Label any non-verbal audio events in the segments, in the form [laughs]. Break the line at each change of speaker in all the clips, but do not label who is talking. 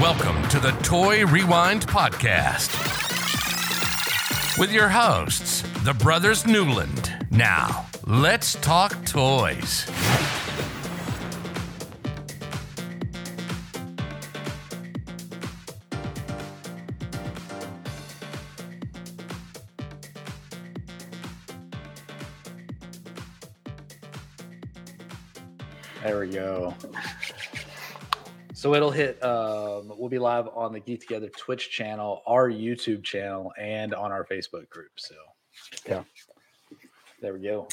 Welcome to the Toy Rewind Podcast with your hosts, the Brothers Newland. Now, let's talk toys.
There we go. So it'll hit. Um, we'll be live on the Geek Together Twitch channel, our YouTube channel, and on our Facebook group. So,
Yeah.
there we go.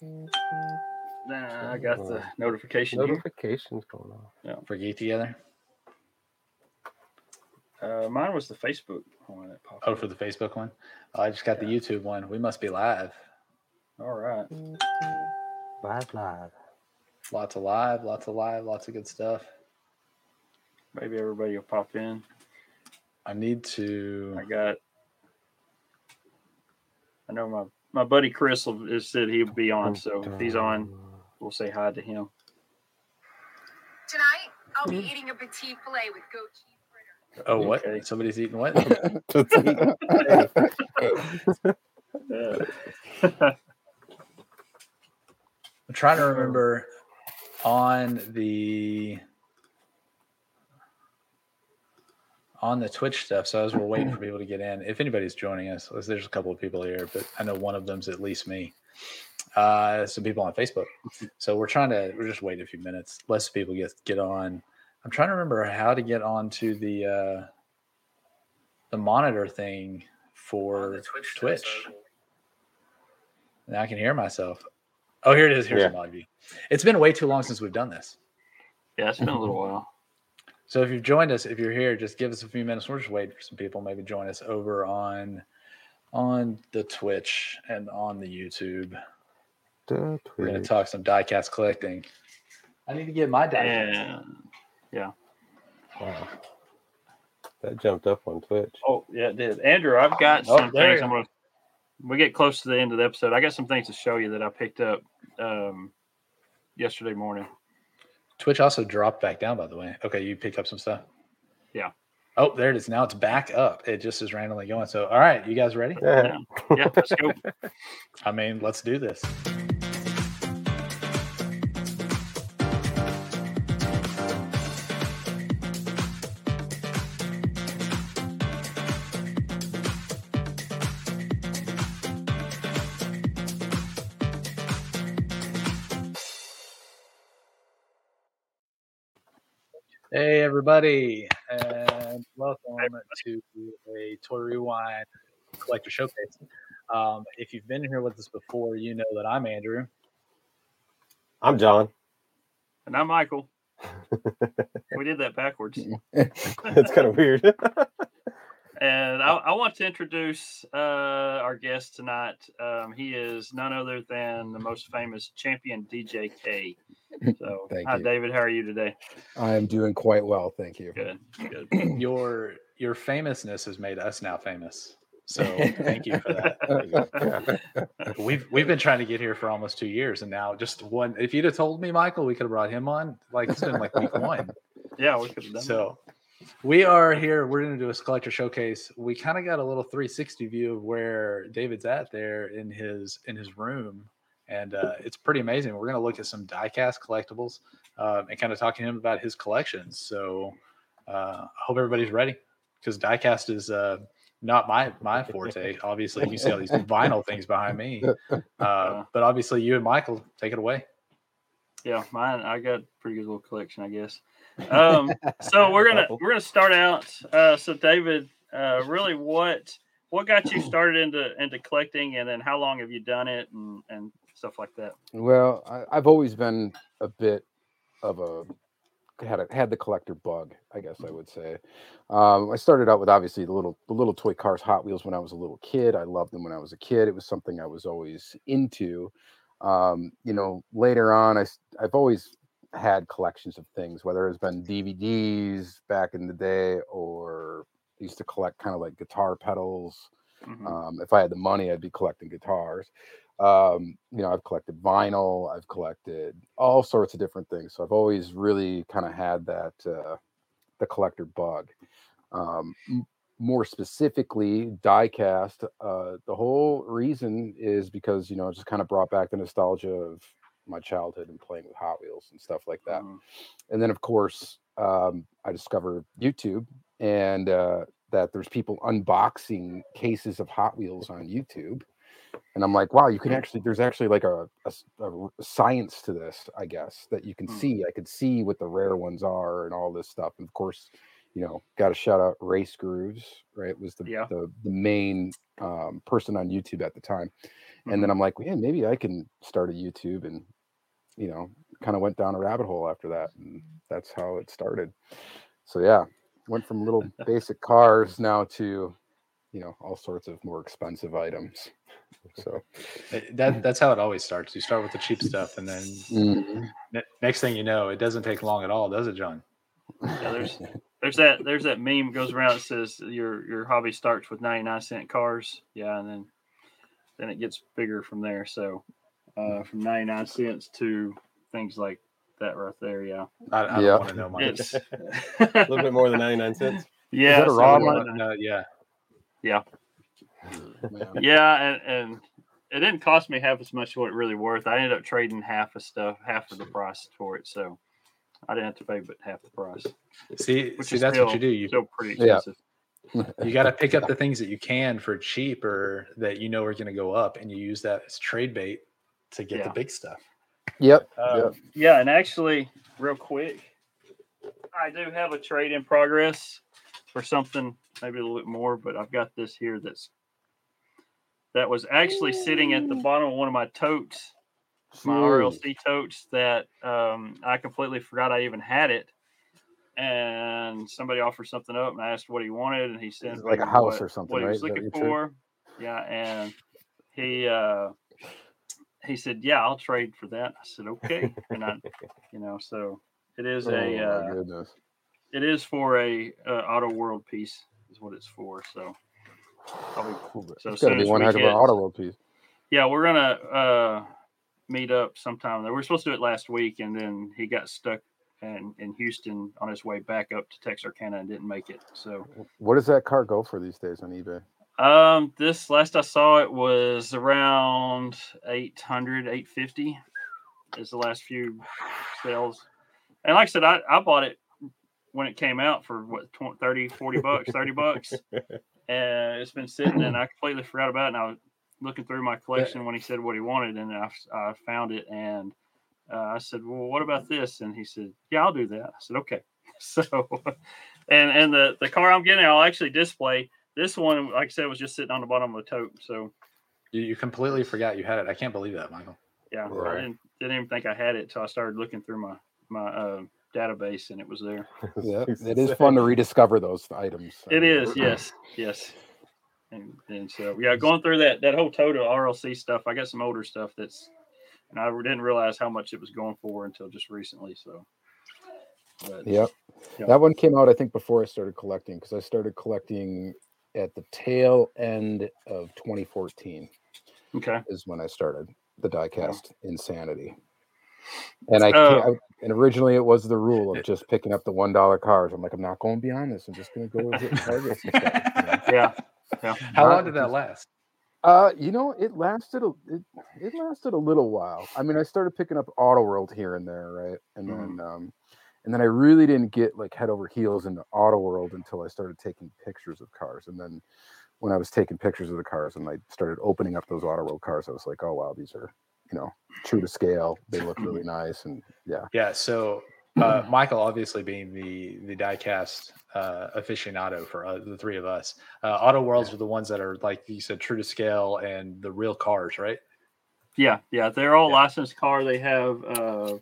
Nah, I got the notification here.
Notifications going on.
Yeah, for Geek Together.
Uh, mine was the Facebook one that popped.
Oh,
up.
for the Facebook one. Oh, I just got the YouTube one. We must be live.
All right.
Live, live.
Lots of live, lots of live, lots of good stuff.
Maybe everybody will pop in.
I need to.
I got. I know my my buddy Chris will, has said he'll be on, oh, so if he's on, we'll say hi to him.
Tonight, I'll be eating a petite filet with goat cheese fritter.
Oh, what?
Okay.
Somebody's eating what? [laughs] I'm trying to remember on the on the Twitch stuff. So as we're waiting for [clears throat] people to get in, if anybody's joining us, there's a couple of people here, but I know one of them's at least me. Uh, some people on Facebook. So we're trying to we're just waiting a few minutes. Less people get get on. I'm trying to remember how to get onto the uh, the monitor thing for Twitch. Now I can hear myself. Oh, here it is. Here's
Yeah.
a mod view. It's been way too long since we've done this.
yeah, it's been a little while.
So if you've joined us, if you're here, just give us a few minutes. We're just waiting for some people. Maybe join us over on on the Twitch and on the YouTube.
The
We're gonna talk some diecast collecting. I need to get my diecast.
Yeah.
Wow. That jumped up on Twitch.
oh yeah, it did. Andrew, I've got
Oh,
some things. I'm gonna. We get close to the end of the episode. I got some things to show you that I picked up um, yesterday morning.
Twitch also dropped back down, by the way. Okay, you picked up some stuff.
Yeah.
Oh, there it is. Now it's back up. It just is randomly going. So, all right, you guys ready?
Yeah.
Yeah, let's go. [laughs]
I mean, let's do this. Hey, everybody, and welcome to a Toy Rewind Collector Showcase. Um, if you've been here with us before, you know that I'm Andrew.
I'm John.
And I'm Michael. [laughs] we did that backwards.
it's kind of weird. [laughs]
And I, I want to introduce uh, our guest tonight. Um, he is none other than the most famous champion DJ K. [laughs] So,
Thank
hi,
you.
David. How are you today?
I am doing quite well, thank you.
Good. Good. [clears throat]
Your your famousness has made us now famous. So thank you for that. [laughs] We've we've been trying to get here for almost two years, and now just one. If you'd have told me, Michael, we could have brought him on. Like it's been like week one.
Yeah, we could have done
So we are here. We're going to do a collector showcase. We kind of got a little 360 view of where David's at there in his in his room, and uh, it's pretty amazing. We're going to look at some diecast collectibles uh, and kind of talk to him about his collections. So uh, I hope everybody's ready because diecast is uh, not my my forte. [laughs] Obviously, you see all these vinyl things behind me, [laughs] uh, but obviously you and Michael take it away.
Yeah, mine. I got a pretty good little collection, I guess. Um, so we're gonna [laughs] we're gonna start out. Uh, so, David, uh, really, what what got you started into into collecting, and then how long have you done it, and and stuff like that?
Well, I, I've always been a bit of a had a, had the collector bug, I guess I would say. Um, I started out with obviously the little the little toy cars, Hot Wheels when I was a little kid. I loved them when I was a kid. It was something I was always into. Um, you know, later on, I I've always had collections of things, whether it's been DVDs back in the day or used to collect kind of like guitar pedals.
Mhm.
Um, if I had the money, I'd be collecting guitars. Um, you know, I've collected vinyl, I've collected all sorts of different things. So I've always really kind of had that uh, the collector bug. Um, m- more specifically, diecast. Uh, the whole reason is because you know it just kind of brought back the nostalgia of my childhood and playing with Hot Wheels and stuff like that.
Mhm.
And then, of course, um, I discovered YouTube and uh, that there's people unboxing cases of Hot Wheels on YouTube. And I'm like, wow, you can actually, there's actually like a science to this, I guess, that you can
Hmm.
see. I could see what the rare ones are and all this stuff. And of course, you know, got to shout out Race Grooves, right? Was the,
Yeah.
the, the main um, person on YouTube at the time. And
Mhm.
then I'm like, yeah, maybe I can start a YouTube and, you know, kind of went down a rabbit hole after that. And that's how it started. So yeah, went from little [laughs] basic cars now to, you know, all sorts of more expensive items. So
That that's how it always starts. You start with the cheap stuff, and then
mhm.
ne- next thing you know, it doesn't take long at all, does it, John?
Yeah, there's [laughs] there's that there's that meme goes around that says your your hobby starts with 99 cent cars. Yeah, and then then it gets bigger from there. So uh, from 99 cents to things like that right there. Yeah,
I, I
Yeah.
don't want to know, Mike. [laughs] [laughs]
A little bit more than 99 cents.
yeah,
that a
so
raw
I
we're-
one?
want to yeah.
Yeah, and, and it didn't cost me half as much as what it really worth. I ended up trading half of stuff, half of the price for it, so I didn't have to pay but half the price.
See,
Which
see,
is
that's
still,
what you do. You
still pretty
Yeah.
Expensive.
you got to pick up the things that you can for cheap or that you know are going to go up, and you use that as trade bait to get
Yeah.
the big stuff.
Yep.
Uh,
yep.
Yeah, and actually, real quick, I do have a trade in progress for something maybe a little bit more, but I've got this here that's that was actually sitting at the bottom of one of my totes, my RLC totes that um, I completely forgot I even had it. And somebody offered something up, and I asked what he wanted, and he said
Like a house
what-
or something,
what he
right?
was
Is
looking for. Yeah, and he uh, he said, "Yeah, I'll trade for that." I said, "Okay," and I, [laughs] you know, so it is
Oh,
a uh,
goodness.
it is for a uh, auto world piece is what it's for. So I'll
Cool,
so
it's
as
got to
soon
be one heck of an auto world piece.
yeah, we're gonna uh, meet up sometime. We were supposed to do it last week, and then he got stuck in, in Houston on his way back up to Texarkana and didn't make it. So
What does that car go for these days on eBay?
um, this last I saw it was around 800, 850 is the last few sales. And like I said, I, I bought it when it came out for what 20, 30, 40 bucks, 30 bucks. [laughs] And it's been sitting and I completely forgot about it. And I was looking through my collection when he said what he wanted and I, I found it. And uh, I said, well, what about this? And he said, yeah, I'll do that. I said, okay. [laughs] So, and, and the, the car I'm getting, I'll actually display this one, like I said, was just sitting on the bottom of the tote. So
You, you completely forgot you had it. I can't believe that, Michael.
yeah, I didn't, didn't even think I had it until I started looking through my, my, uh, database and it was there. [laughs]
Yeah, it is fun to rediscover those items. I
It
mean,
is, yes, yes. And, and so yeah, going through that that whole total RLC stuff, I got some older stuff that's, and I didn't realize how much it was going for until just recently. So, but
Yep.
Yeah.
That one came out, I think, before I started collecting because I started collecting at the tail end of 2014
okay,
is when I started the diecast insanity. And I can't, I- and originally it was the rule of just picking up the one dollar cars. I'm like, I'm not going beyond this. I'm just going to go hit targets and stuff. you know? [laughs]
yeah, yeah,
How
Not
long did that last?
Uh, you know, it lasted a it, it lasted a little while. I mean, I started picking up Auto World here and there, right? And
Mhm.
then um and then I really didn't get like head over heels into Auto World until I started taking pictures of cars. And then when I was taking pictures of the cars and I started opening up those Auto World cars, I was like, oh wow, these are, you know, true to scale. They look really [clears throat] nice and yeah.
Yeah. So uh, Michael, obviously being the the diecast uh, aficionado for uh, the three of us, uh, Auto Worlds are the ones that are like you said, true to scale and the real cars, right?
yeah, yeah. They're all
Yeah.
licensed car. They have, uh,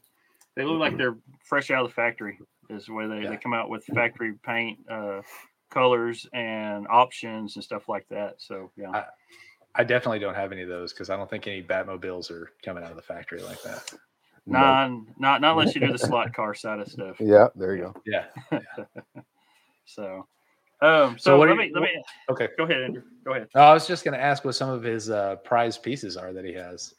they look like they're fresh out of the factory. Is the way they,
Yeah.
they come out with factory paint, uh, colors and options and stuff like that. So yeah.
I definitely don't have any of those because I don't think any Batmobiles are coming out of the factory like that.
No-
Not, not not unless you do the [laughs] slot car side of stuff.
Yeah, there you go.
Yeah. [laughs]
So, Um, so,
So what
let
do
me
you-
let me
Okay.
go ahead, Andrew. Go ahead.
No, I was just going to ask what some of his uh, prize pieces are that he has,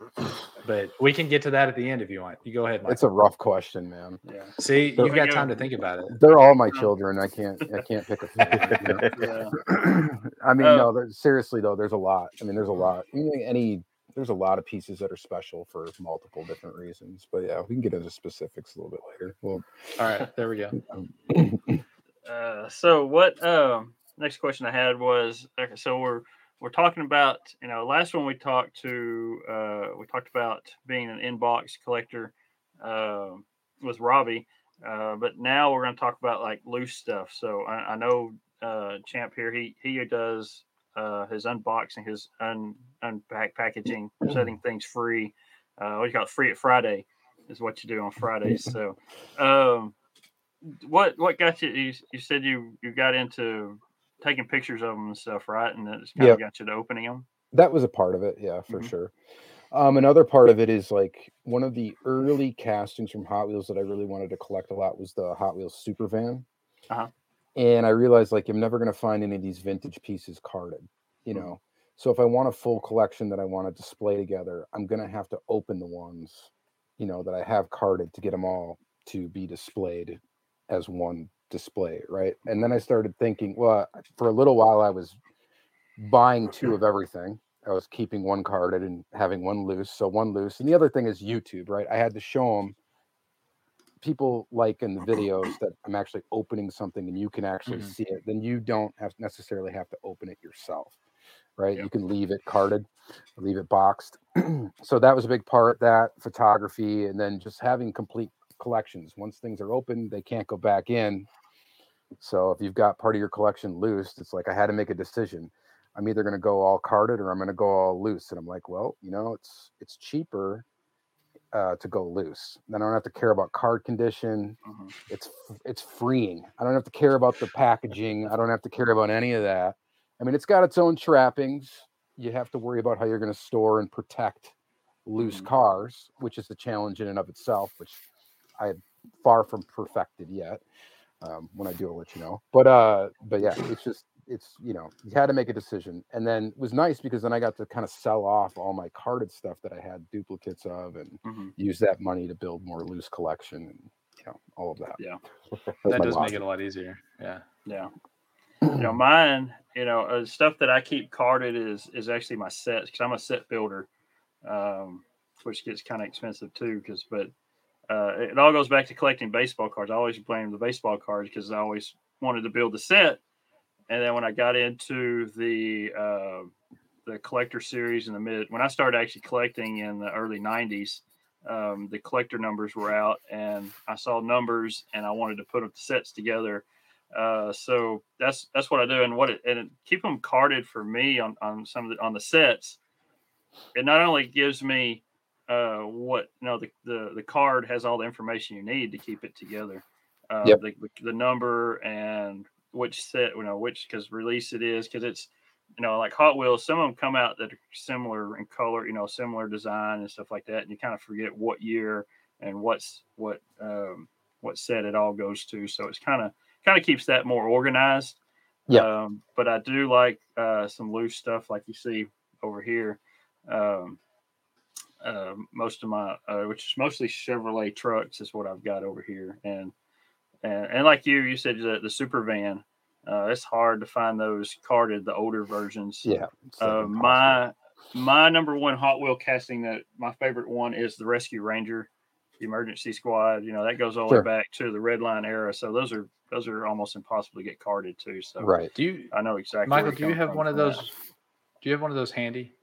but we can get to that at the end if you want. You go ahead, Mike.
It's a rough question, man.
Yeah.
See,
So-
you've got time to think about it.
They're all my children. I can't. I can't pick a [laughs] favorite. you know?
Yeah. [clears throat]
I mean,
Uh,
no. Seriously though, there's a lot. I mean, there's a lot. Any, any, there's a lot of pieces that are special for multiple different reasons. But yeah, we can get into specifics a little bit later. Well,
All right, there we go. [laughs]
Uh, so what? Um, next question I had was okay. So we're we're talking about you know last one we talked to uh, we talked about being an inbox collector um with Robbie, uh, but now we're going to talk about like loose stuff. So I, I know uh, Champ here he he does uh, his unboxing, his un unpack packaging, setting things free. Uh, what you call it? Free at Friday is what you do on Fridays. So. Um, what what got you, you you said you you got into taking pictures of them and stuff right and it's kind
Yeah.
of got you to opening them
that was a part of it. Yeah, for
Mhm.
sure. Um, another part of it is like one of the early castings from Hot Wheels that I really wanted to collect a lot was the Hot Wheels Super Van.
Uh-huh.
And I realized like I'm never going to find any of these vintage pieces carded, you
Mhm.
know. So if I want a full collection that I want to display together, I'm going to have to open the ones, you know, that I have carded to get them all to be displayed as one display, right? And then I started thinking, well, for a little while I was buying two of everything. I was keeping one carded and having one loose. So one loose. And the other thing is YouTube, right? I had to show them people like in the videos that I'm actually opening something and you can actually
Mhm.
see it. Then you don't have necessarily have to open it yourself, right?
Yep.
You can leave it carded, leave it boxed. [clears throat] so that was a big part. That photography, and then just having complete collections. Once things are open, they can't go back in. So if you've got part of your collection loose, it's like I had to make a decision. I'm either going to go all carded or I'm going to go all loose. And I'm like, well, you know, it's it's cheaper uh, to go loose. Then I don't have to care about card condition.
Mhm.
It's it's freeing. I don't have to care about the packaging. I don't have to care about any of that. I mean, it's got its own trappings. You have to worry about how you're going to store and protect loose
Mhm.
cars, which is a challenge in and of itself, which I am far from perfected yet. Um, when I do, I'll let you know. But uh, but yeah, it's just it's you know you had to make a decision, and then it was nice because then I got to kind of sell off all my carded stuff that I had duplicates of, and
Mhm.
use that money to build more loose collection, and you know all of that.
Yeah. [laughs]
was
That
my
does make it a lot easier. Yeah.
yeah you know [clears throat] mine you know uh, stuff that i keep carded is is actually my sets because i'm a set builder um which gets kind of expensive too because but uh it all goes back to collecting baseball cards i always blame the baseball cards because i always wanted to build the set and then when i got into the uh the collector series in the mid when i started actually collecting in the early 90s um, the collector numbers were out and i saw numbers and i wanted to put up the sets together uh, so that's that's what I do, and what it and it, keep them carded for me on on some of the on the sets. It not only gives me uh, what you know the, the the card has all the information you need to keep it together. Uh,
Yep.
the the number and which set you know which because release it is because it's you know like Hot Wheels. Some of them come out that are similar in color, you know, similar design and stuff like that, and you kind of forget what year and what's what um, what set it all goes to. So it's kind of kind of keeps that more organized.
Yeah.
Um, but I do like uh, some loose stuff like you see over here. Um, uh, most of my, uh, which is mostly Chevrolet trucks, is what I've got over here. And and, and like you, you said the, the super van. Uh, it's hard to find those carded, the older versions.
Yeah.
Uh, my my number one Hot Wheel casting that my favorite one is the Rescue Ranger, the Emergency Squad. You know that goes all the
Sure.
way back to the Red Line era. So those are those are almost impossible to get carded too. So
right.
Do you,
I know exactly.
Michael?
it
Do you have one of
from that.
those? Do you have one of those handy?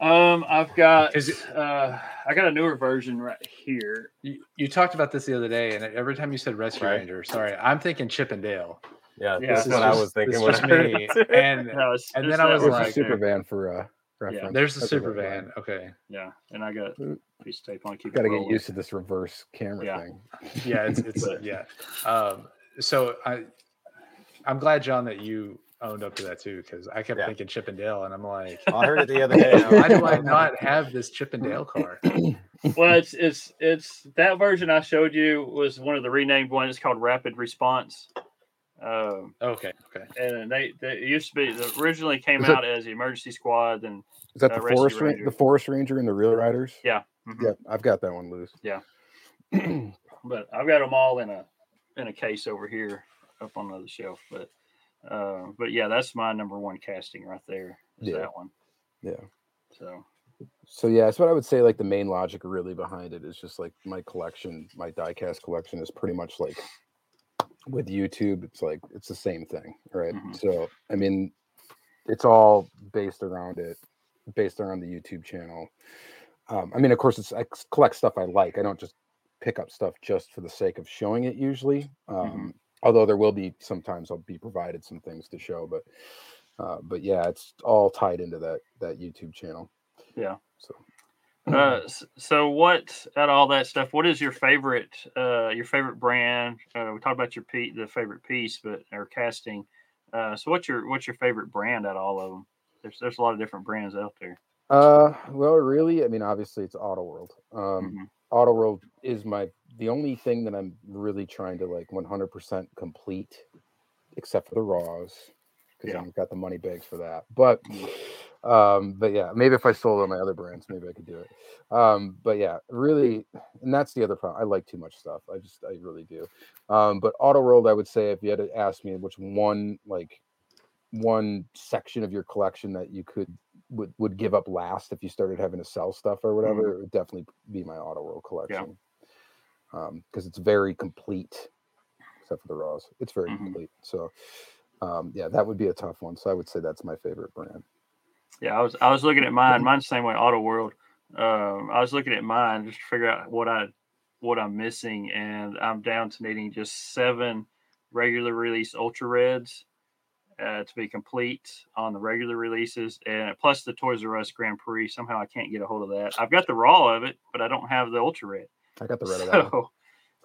Um, I've got.
Is it-
uh, I got a newer version right here.
You, you talked about this the other day, and every time you said Rescue
Right.
Ranger, sorry, I'm thinking Chip and Dale.
Yeah,
Yeah,
that's
this
what
is
I
just-
was thinking
this
I
me. [laughs] And
No, it's,
And
it's
then I was
There's
one
a
like-
right
super van for uh, reference.
there's the
That's a
super van.
line.
Okay,
Yeah, and I got a piece of tape on. Keep
Got to get used to this reverse camera
Yeah.
thing.
yeah, it's it's [laughs] yeah. Um, so I, I'm glad John that you owned up to that too, because I kept
Yeah.
thinking Chippendale, and I'm like,
I heard it the other day. and I [laughs] was
why do I not have this Chippendale car? [clears throat]
Well, it's it's it's that version I showed you was one of the renamed ones. It's called Rapid Response. Um,
Okay. Okay.
and they, they used to be they originally came
Is it-
out as the emergency squad. and
Is that
Uh,
the
Rescue
forest ranger.
Ranger.
the forest ranger and the real riders?
yeah, mhm.
Yeah, I've got that one loose.
Yeah. [clears throat] but I've got them all in a in a case over here up on the other shelf. But uh, but yeah, that's my number one casting right there. Is
Yeah.
that one.
Yeah.
So
So yeah, that's what I would say. Like the main logic really behind it is just like my collection, my diecast collection is pretty much like with YouTube. It's like it's the same thing, right?
Mhm.
So I mean, it's all based around it, based around the YouTube channel. Um, I mean, of course, it's I collect stuff I like. I don't just pick up stuff just for the sake of showing it. Usually, um, although there will be sometimes I'll be provided some things to show, but uh, but yeah, it's all tied into that that YouTube channel.
Yeah.
So [clears throat]
uh, so what out of all that stuff? What is your favorite uh, your favorite brand? Uh, we talked about your pe- the favorite piece, but or casting. Uh, so what's your what's your favorite brand out of all of them? There's there's a lot of different brands out there.
Uh, well, really, I mean, obviously, it's Auto World. Um,
Mhm.
Auto World is my the only thing that I'm really trying to like 100% complete, except for the raws, because
Yeah.
I've got the money bags for that. But, um, but yeah, maybe if I sold all my other brands, maybe I could do it. Um, but yeah, really, and that's the other problem. I like too much stuff. I just, I really do. Um, but Auto World, I would say, if you had to ask me which one, like, one section of your collection that you could would would give up last if you started having to sell stuff or whatever, it would definitely be my Auto World collection. Um, because it's very complete, except for the raws. It's very
Mhm.
complete. So, um, yeah, that would be a tough one. So I would say that's my favorite brand.
Yeah, I was I was looking at mine. [clears throat] Mine's the same way. Auto World. Um, I was looking at mine just to figure out what I what I'm missing, and I'm down to needing just seven regular release Ultra Reds uh, to be complete on the regular releases, and plus the Toys R Us Grand Prix. Somehow I can't get a hold of that. I've got the raw of it, but I don't have the Ultra Red.
I got the red of that.
So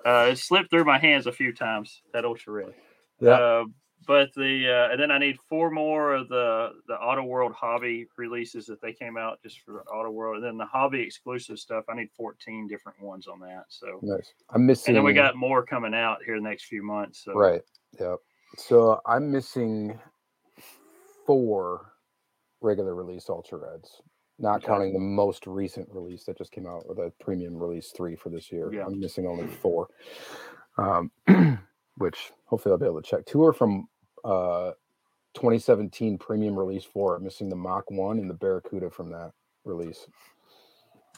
uh, it slipped through my hands a few times. That Ultra Red.
Yeah.
Uh, but the uh, and then I need four more of the the Auto World Hobby releases that they came out just for Auto World, and then the Hobby exclusive stuff. I need fourteen different ones on that. So
Nice. I'm missing.
and then we got more coming out here the next few months. So
Right. Yep. So I'm missing four regular release Ultra Reds, not
Okay.
counting the most recent release that just came out with a premium release three for this year.
Yeah.
I'm missing only four, um, [clears throat] which hopefully I'll be able to check. Two are from uh, 2017 premium release four. I'm missing the Mach 1 and the Barracuda from that release.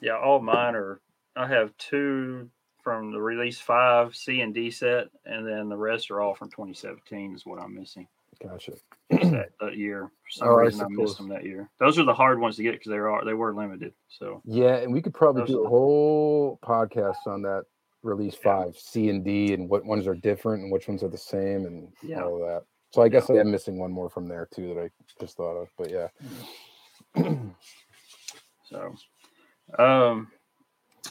yeah, all mine are. I have two from the release five C and D set, and then the rest are all from 2017. Is what I'm missing.
Gotcha. [clears throat]
That, that year. For some
Oh, I
reason, I, missed them that year. Those are the hard ones to get because they are they were limited. So
Yeah, and we could probably do a whole podcast on that release
Yeah.
five, C and D, and what ones are different and which ones are the same, and
Yeah.
all of that. So I guess I am missing one more from there too that I just thought of. But yeah, [clears throat]
So, um,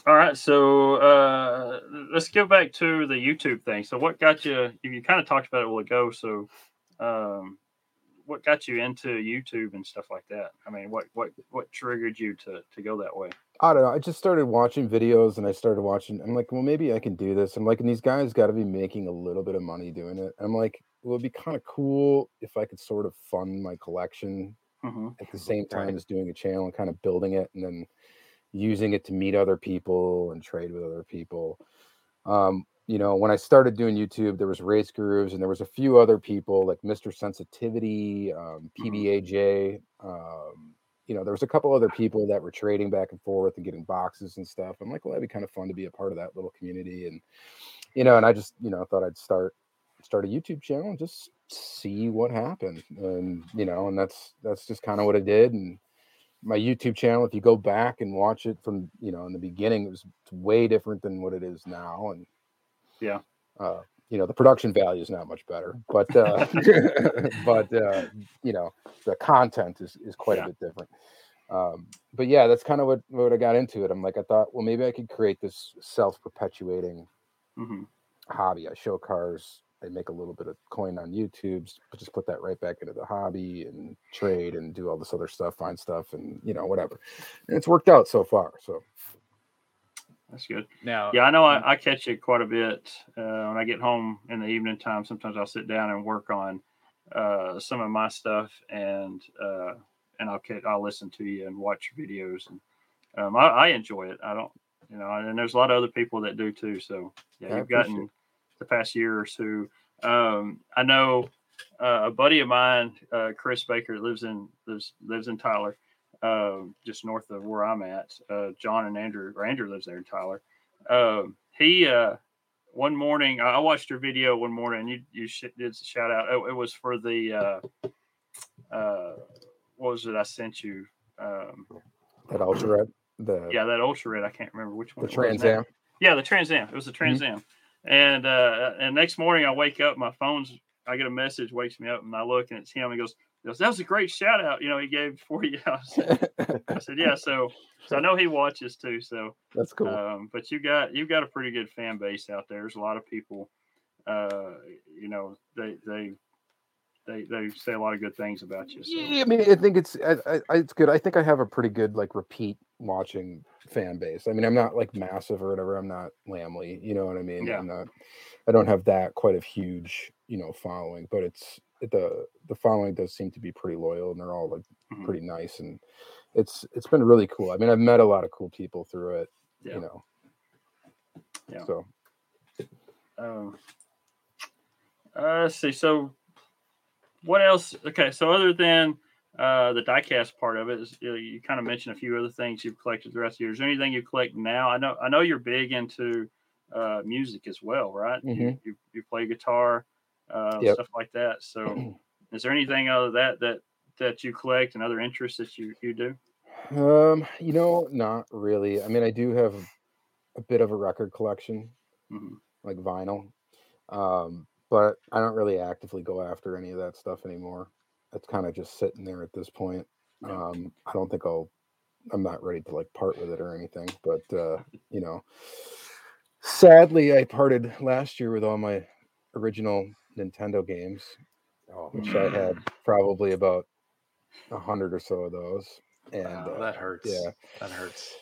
all right. So, uh, let's go back to the YouTube thing. So, what got you? You kind of talked about it a while ago. So, um, what got you into YouTube and stuff like that? I mean, what what what triggered you to to go that way?
I don't know. I just started watching videos and I started watching. I'm like, well, maybe I can do this. I'm like, and these guys got to be making a little bit of money doing it. I'm like, well, it'd be kind of cool if I could sort of fund my collection
hmm
at the same time
Right.
as doing a channel and kind of building it and then using it to meet other people and trade with other people. Um, you know, when I started doing YouTube, there was Race Gurus and there was a few other people like Mr. Sensitivity, um,
Mhm.
PBAJ. Um, you know, there was a couple other people that were trading back and forth and getting boxes and stuff. I'm like, well, that'd be kind of fun to be a part of that little community. And, you know, and I just, you know, I thought I'd start start a YouTube channel and just see what happened. And, you know, and that's that's just kind of what I did. And my YouTube channel, if you go back and watch it from, you know, in the beginning, it was way different than what it is now. And
Yeah.
uh, you know, the production value is not much better, but uh [laughs] [laughs] but uh, you know, the content is is quite
Yeah.
a bit different. Um, but yeah, that's kind of what, what I got into it. I'm like, I thought, well, maybe I could create this self-perpetuating
hmm
hobby. I show cars, I make a little bit of coin on YouTube, but just put that right back into the hobby and trade and do all this other stuff, find stuff, and you know, whatever. And it's worked out so far. So
That's good.
Now,
Yeah, I know I, I catch it quite a bit uh, when I get home in the evening time. Sometimes I'll sit down and work on uh, some of my stuff, and uh, and I'll ca- I'll listen to you and watch your videos, and um, I, I enjoy it. I don't, you know, and there's a lot of other people that do too. So yeah,
I
you've
appreciate
gotten the past year or two. Um, I know uh, a buddy of mine, uh, Chris Baker, lives in lives lives in Tyler, um, just north of where I'm at. Uh, John and Andrew, or Andrew lives there in Tyler. Um, he uh, one morning, I watched your video one morning. You you sh- did a shout out. It, it was for the uh, uh, what was it I sent you? Um,
That ultra red, the
yeah, that ultra red. I can't remember which one.
the
it was now.
Trans Am.
Yeah, the Trans Am. It was the Trans Am. And uh and next morning I wake up, my phone's I get a message, wakes me up, and I look and it's him. He goes, goes, That was a great shout out. You know, he gave 40 hours. [laughs] I said, Yeah, [laughs] so so I know he watches too. So
That's cool.
um, but you got you've got a pretty good fan base out there. There's a lot of people uh, you know, they they they they say a lot of good things about you. So
Yeah, I mean, I think it's I, I, I- it's good. I think I have a pretty good like repeat watching fan base. I mean, I'm not like massive or whatever. I'm not Lamley, you know what I mean?
Yeah.
I'm not. I don't have that quite a huge, you know, following, but it's the the following does seem to be pretty loyal, and they're all like
Mhm.
pretty nice, and it's it's been really cool. I mean, I've met a lot of cool people through it,
yeah.
you know.
Yeah.
So
Um, uh, let's see. So, what else? Okay, so other than uh, the diecast part of it, is, you, know, you kind of mentioned a few other things you've collected the rest of the year. Is there anything you collect now? I know, I know you're big into uh, music as well, right? You,
Mhm.
you you play guitar, uh,
Yep.
stuff like that. So, [clears throat] is there anything other that that that you collect and other interests that you you do?
Um, you know, not really. I mean, I do have a bit of a record collection,
Mhm.
like vinyl. Um, but I don't really actively go after any of that stuff anymore. It's kind of just sitting there at this point.
Yeah.
Um, I don't think I'll I'm not ready to like part with it or anything, but uh, you know, sadly I parted last year with all my original Nintendo games,
Oh,
which I had probably about a hundred or so of those. And
Wow,
uh,
that hurts.
yeah.
that hurts.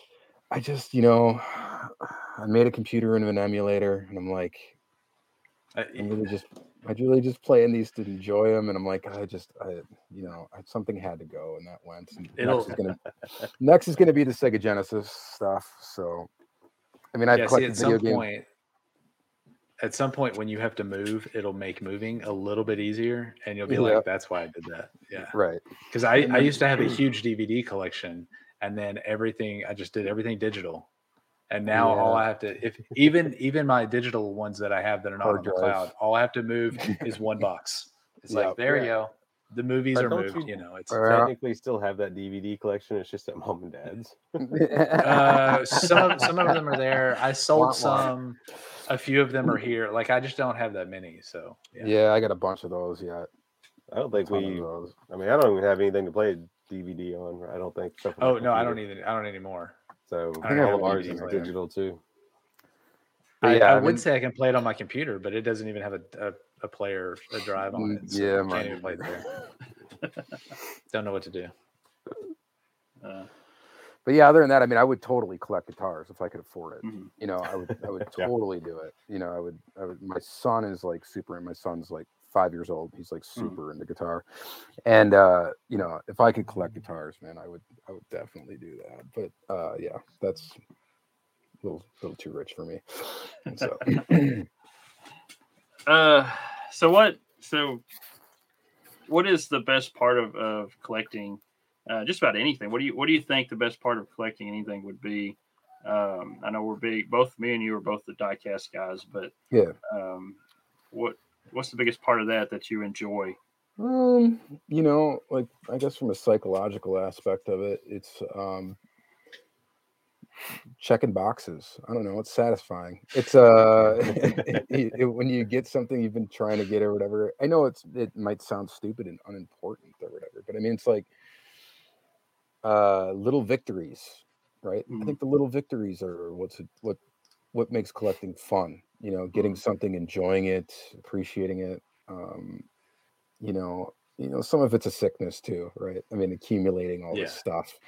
I just, you know, I made a computer into an emulator, and I'm like,
Uh,
I'm really just, I really just playing these to enjoy them, and I'm like, I just, I, you know, I, something had to go, and that went. And next is gonna, [laughs] next is gonna be the Sega Genesis stuff. So, I mean, I've
yeah, see,
collected
at
video
some
games.
Point, at some point when you have to move, it'll make moving a little bit easier, and you'll be
Yeah.
like, "That's why I did that." Yeah,
Right.
because I I used to have a [clears throat] huge DVD collection, and then everything I just did everything digital, and now all I have to if even even my digital ones that I have that are not
Hard
on the
drives.
cloud, all I have to move [laughs] is one box. It's like there
Yeah.
you go. The movies
But
are
don't
moved.
you-
You know, it's
Uh,
technically still have that DVD collection. It's just at mom and dad's. [laughs]
uh, some of, some of them are there. I [laughs] sold
Wah, wah.
some. A few of them are here. Like I just don't have that many. So yeah.
yeah, I got a bunch of those yet.
I don't think we.
those.
I mean, I don't even have anything to play DVD on. I don't think. except
Oh no, I don't
computer.
even. I don't anymore.
So
I don't have
all
a
of ours is digital too.
But
I,
yeah,
I,
I
would
mean-
say I can play it on my computer, but it doesn't even have a, a, a player, a drive on
Mm,
it. So
yeah,
I
mine
can't even play it there. [laughs] Don't know what to do.
Uh,
But yeah, other than that, I mean, I would totally collect guitars if I could afford it.
mhm.
You know, I would, I would [laughs]
Yeah.
totally do it. You know, I would, I would. My son is like super, and my son's like five years old. He's like super into guitar, and uh, you know, if I could collect guitars, man, I would, I would definitely do that. But uh, yeah, that's a little, little too rich for me. [laughs] So
Uh, so what? So, what is the best part of, of collecting? Uh, just about anything. What do you What do you think the best part of collecting anything would be? Um, I know we're big. Both me and you are both the diecast guys, but
yeah,
um, what What's the biggest part of that that you enjoy?
Um, you know, like I guess from a psychological aspect of it, it's um checking boxes. I don't know, it's satisfying. It's uh [laughs] it- it- when you get something you've been trying to get or whatever. I know it's it might sound stupid and unimportant or whatever, but I mean it's like uh little victories, right? I
Mhm.
think the little victories are what's what what makes collecting fun, you know, getting something, enjoying it, appreciating it. Um you know, you know, some of it's a sickness too, right? I mean, accumulating all this stuff.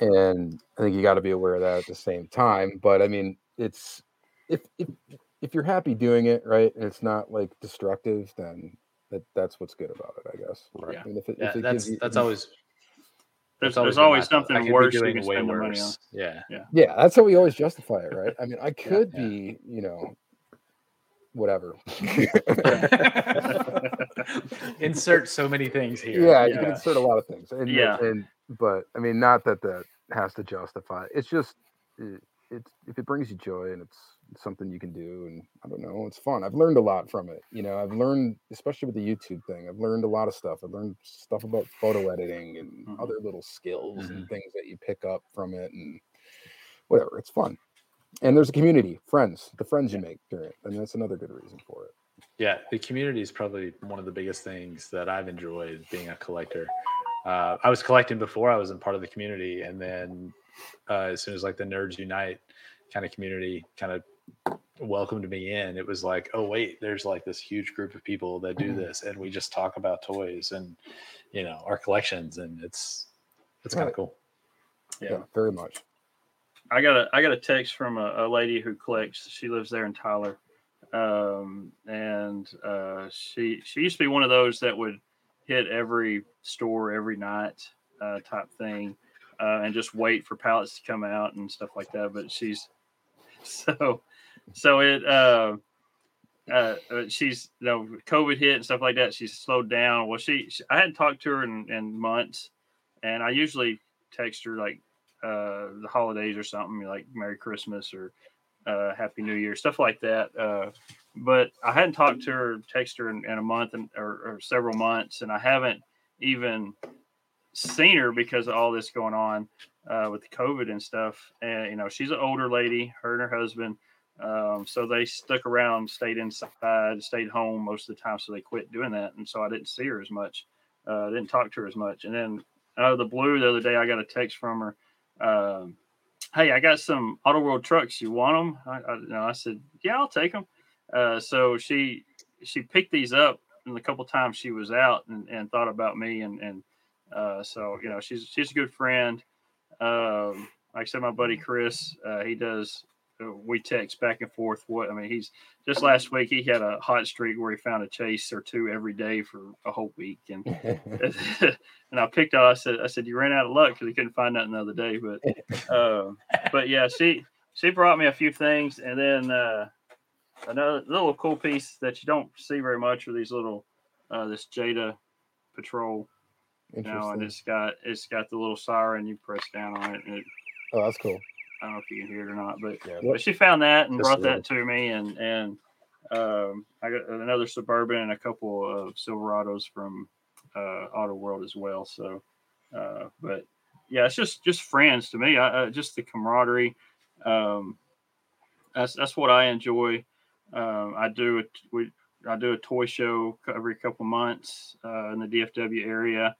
and I think you got to be aware of that at the same time. But I mean, it's if if if you're happy doing it right, and it's not like destructive, then that that's what's good about it, I guess.
Right.
I mean, if it,
Yeah,
if it
that's
you,
that's always
There's,
that's
always
my
something
could be
worse you
doing
can
way
spend the money on.
worse. Yeah.
yeah, that's how we always justify it, right? I mean, I could
yeah.
be, you know, whatever. [laughs]
Insert so many things here.
yeah, you can insert a lot of things. And,
Yeah.
and but I mean, not that that has to justify. it. It's just it, it's if it brings you joy and it's something you can do, and I don't know, it's fun. I've learned a lot from it. You know, I've learned, especially with the YouTube thing, I've learned a lot of stuff. I've learned stuff about photo editing and
Mhm.
other little skills
Mm-hmm.
and things that you pick up from it, and whatever. It's fun. And there's a community, friends, the friends you make during it, and that's another good reason for it.
Yeah, the community is probably one of the biggest things that I've enjoyed being a collector. Uh, I was collecting before I was in part of the community, and then uh, as soon as like the Nerds Unite kind of community kind of welcomed me in, it was like, oh wait, there's like this huge group of people that do this, and we just talk about toys and you know our collections, and it's it's kind of cool.
Yeah,
Yeah.
very much.
I got a I got a text from a, a lady who collects. She lives there in Tyler, um, and uh, she she used to be one of those that would hit every store every night uh, type thing, uh, and just wait for pallets to come out and stuff like that. But she's [laughs] so so it. Uh, uh, uh, she's you know COVID hit and stuff like that. She's slowed down. Well, she, she I hadn't talked to her in, in months, and I usually text her like uh, the holidays or something like Merry Christmas or uh, Happy New Year, stuff like that. Uh, but I hadn't talked to her, text her in, in a month and, or, or several months, and I haven't even seen her because of all this going on uh, with COVID and stuff. And you know, she's an older lady, her and her husband. Um, so they stuck around, stayed inside, stayed home most of the time. So they quit doing that, and so I didn't see her as much. Uh, didn't talk to her as much. And then out of the blue, the other day, I got a text from her um, hey, I got some Auto World trucks. You want them? I, I, know, I said, yeah, I'll take them. Uh, so she she picked these up, and a couple times she was out and, and thought about me, and and uh, so you know, she's she's a good friend. Um, like I said, my buddy Chris, uh, he does. We text back and forth. What I mean, he's just last week he had a hot streak where he found a chase or two every day for a whole week, and [laughs] and I picked on. I said, I said you ran out of luck because he couldn't find nothing the other day. But, uh, but yeah, she she brought me a few things, and then uh, another little cool piece that you don't see very much are these little uh, this Jada Patrol. You know, and it's got it's got the little siren. You press down on it, and it,
Oh, that's cool.
I don't know if you can hear it or not, but
Yeah.
but she found that and
This
brought that to me, and and um, I got another suburban and a couple of Silverados from uh, Auto World as well. So, uh, but yeah, it's just just friends to me. I, uh, just the camaraderie. Um, that's that's what I enjoy. Um, I do it. We I do a toy show every couple months uh, in the DFW area,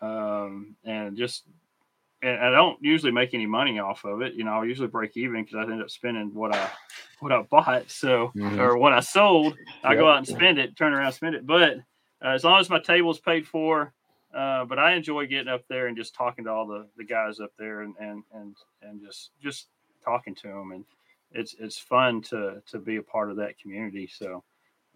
um, and just and I don't usually make any money off of it. You know, I usually break even because I end up spending what I what I bought. So
Mhm.
or what I sold, I go out and spend it, turn around, spend it. But uh, as long as my table's paid for, uh, but I enjoy getting up there and just talking to all the, the guys up there and and and and just just talking to them and it's it's fun to to be a part of that community. So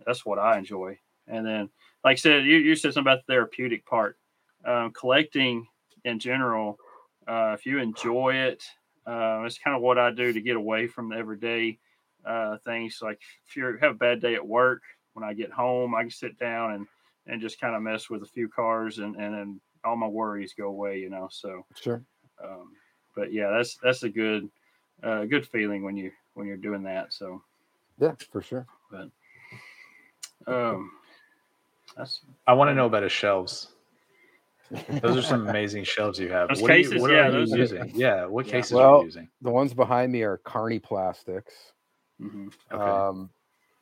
that's what I enjoy. And then, like I said, you, you said something about the therapeutic part. Um, collecting in general, uh, if you enjoy it, uh, it's kind of what I do to get away from the everyday uh, things. Like if you have a bad day at work, when I get home, I can sit down and and just kind of mess with a few cars, and and then all my worries go away. You know, so.
Sure.
Um, but yeah, that's that's a good uh, good feeling when you when you're doing that. So
Yeah, for sure.
But um, that's
I want to know about his shelves. Those are some amazing shelves you have.
Those
what are you- what
yeah,
are you
those are-
using? [laughs] Yeah, what
Yeah.
cases are
Well,
you using?
The ones behind me are Carney plastics.
mhm.
Okay.
Um,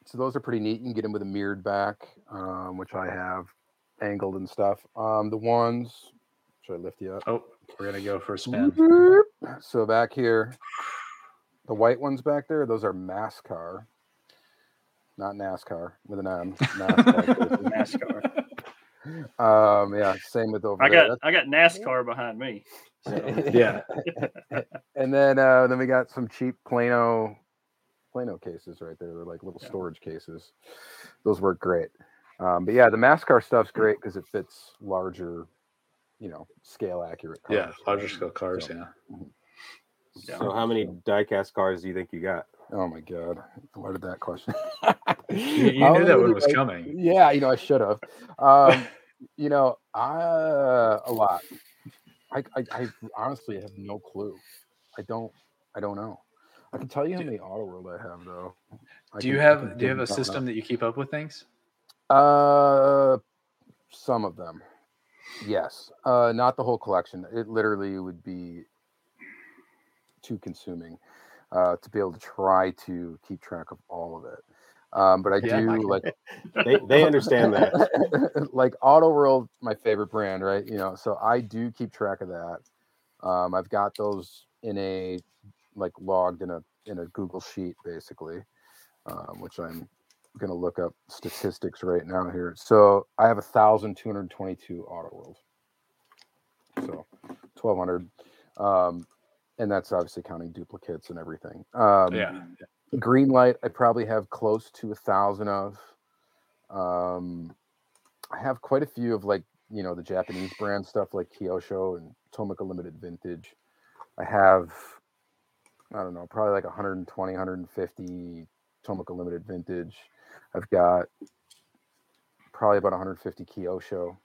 so those are pretty neat. You can get them with a mirrored back, um, which I have angled and stuff. Um, the ones, should I lift you up?
oh, we're gonna go for a spin.
So back here, the white ones back there, those are NASCAR, not NASCAR with an M. [laughs] NASCAR.
NASCAR.
Um, yeah, same with over
I
there.
got I got NASCAR behind me.
That's- [laughs]
Yeah. [laughs]
and then uh, then we got some cheap Plano Plano cases right there. They're like little
Yeah.
storage cases. Those work great. Um, but yeah, the MassCar stuff's great because it fits larger, you know, scale accurate.
Yeah,
cars.
larger scale cars.
So-
Yeah.
Yeah.
So how many diecast cars do you think you got?
Oh my god, why did that question? [laughs]
You, you knew that one was
like-
coming.
Yeah, you know, I should have. Um, you know, uh, a lot. I, I, I honestly have no clue. I don't, I don't know. I can tell you how many Auto World I have though. I
Do you
can-
have do you have a system that you keep up with things?
Uh, some of them. Yes. Uh, not the whole collection. It literally would be too consuming uh, to be able to try to keep track of all of it. Um, but I
Yeah,
do
Michael.
like [laughs]
They, they understand that. [laughs]
like Auto World, my favorite brand, right? You know, so I do keep track of that. Um, I've got those in a like logged in a in a Google sheet basically, um, which I'm gonna look up statistics right now here. So I have a thousand two hundred twenty-two Auto World. So twelve hundred. Um, and that's obviously counting duplicates and everything. Um,
yeah.
green light i probably have close to a thousand of. Um i have quite a few of like you know the japanese brand stuff like kyosho and tomica limited vintage. I have i don't know probably like 120 150 tomica limited vintage. I've got probably about 150 kyosho.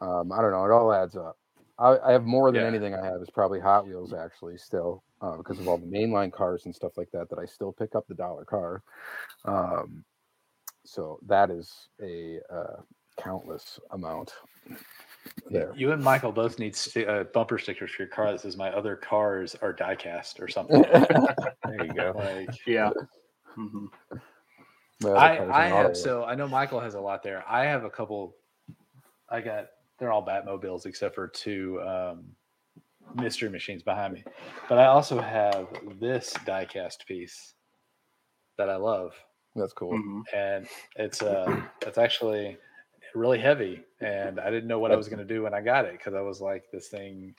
Um i don't know it all adds up i, I have more than
Yeah.
anything i have is probably hot wheels actually still uh, because of all the mainline cars and stuff like that that I still pick up the dollar car. Um, so that is a uh, countless amount there.
You and Michael both need sti- uh, bumper stickers for your car that says "My other cars are diecast" or something. [laughs]
There you go.
like,
Yeah. [laughs] hmm
I, I have so I know Michael has a lot there. I have a couple. I got they're all Batmobiles except for two um, mystery machines behind me, but I also have this diecast piece that I love,
That's cool.
hmm
and it's uh it's actually really heavy, and I didn't know what I was gonna do when I got it because I was like, this thing,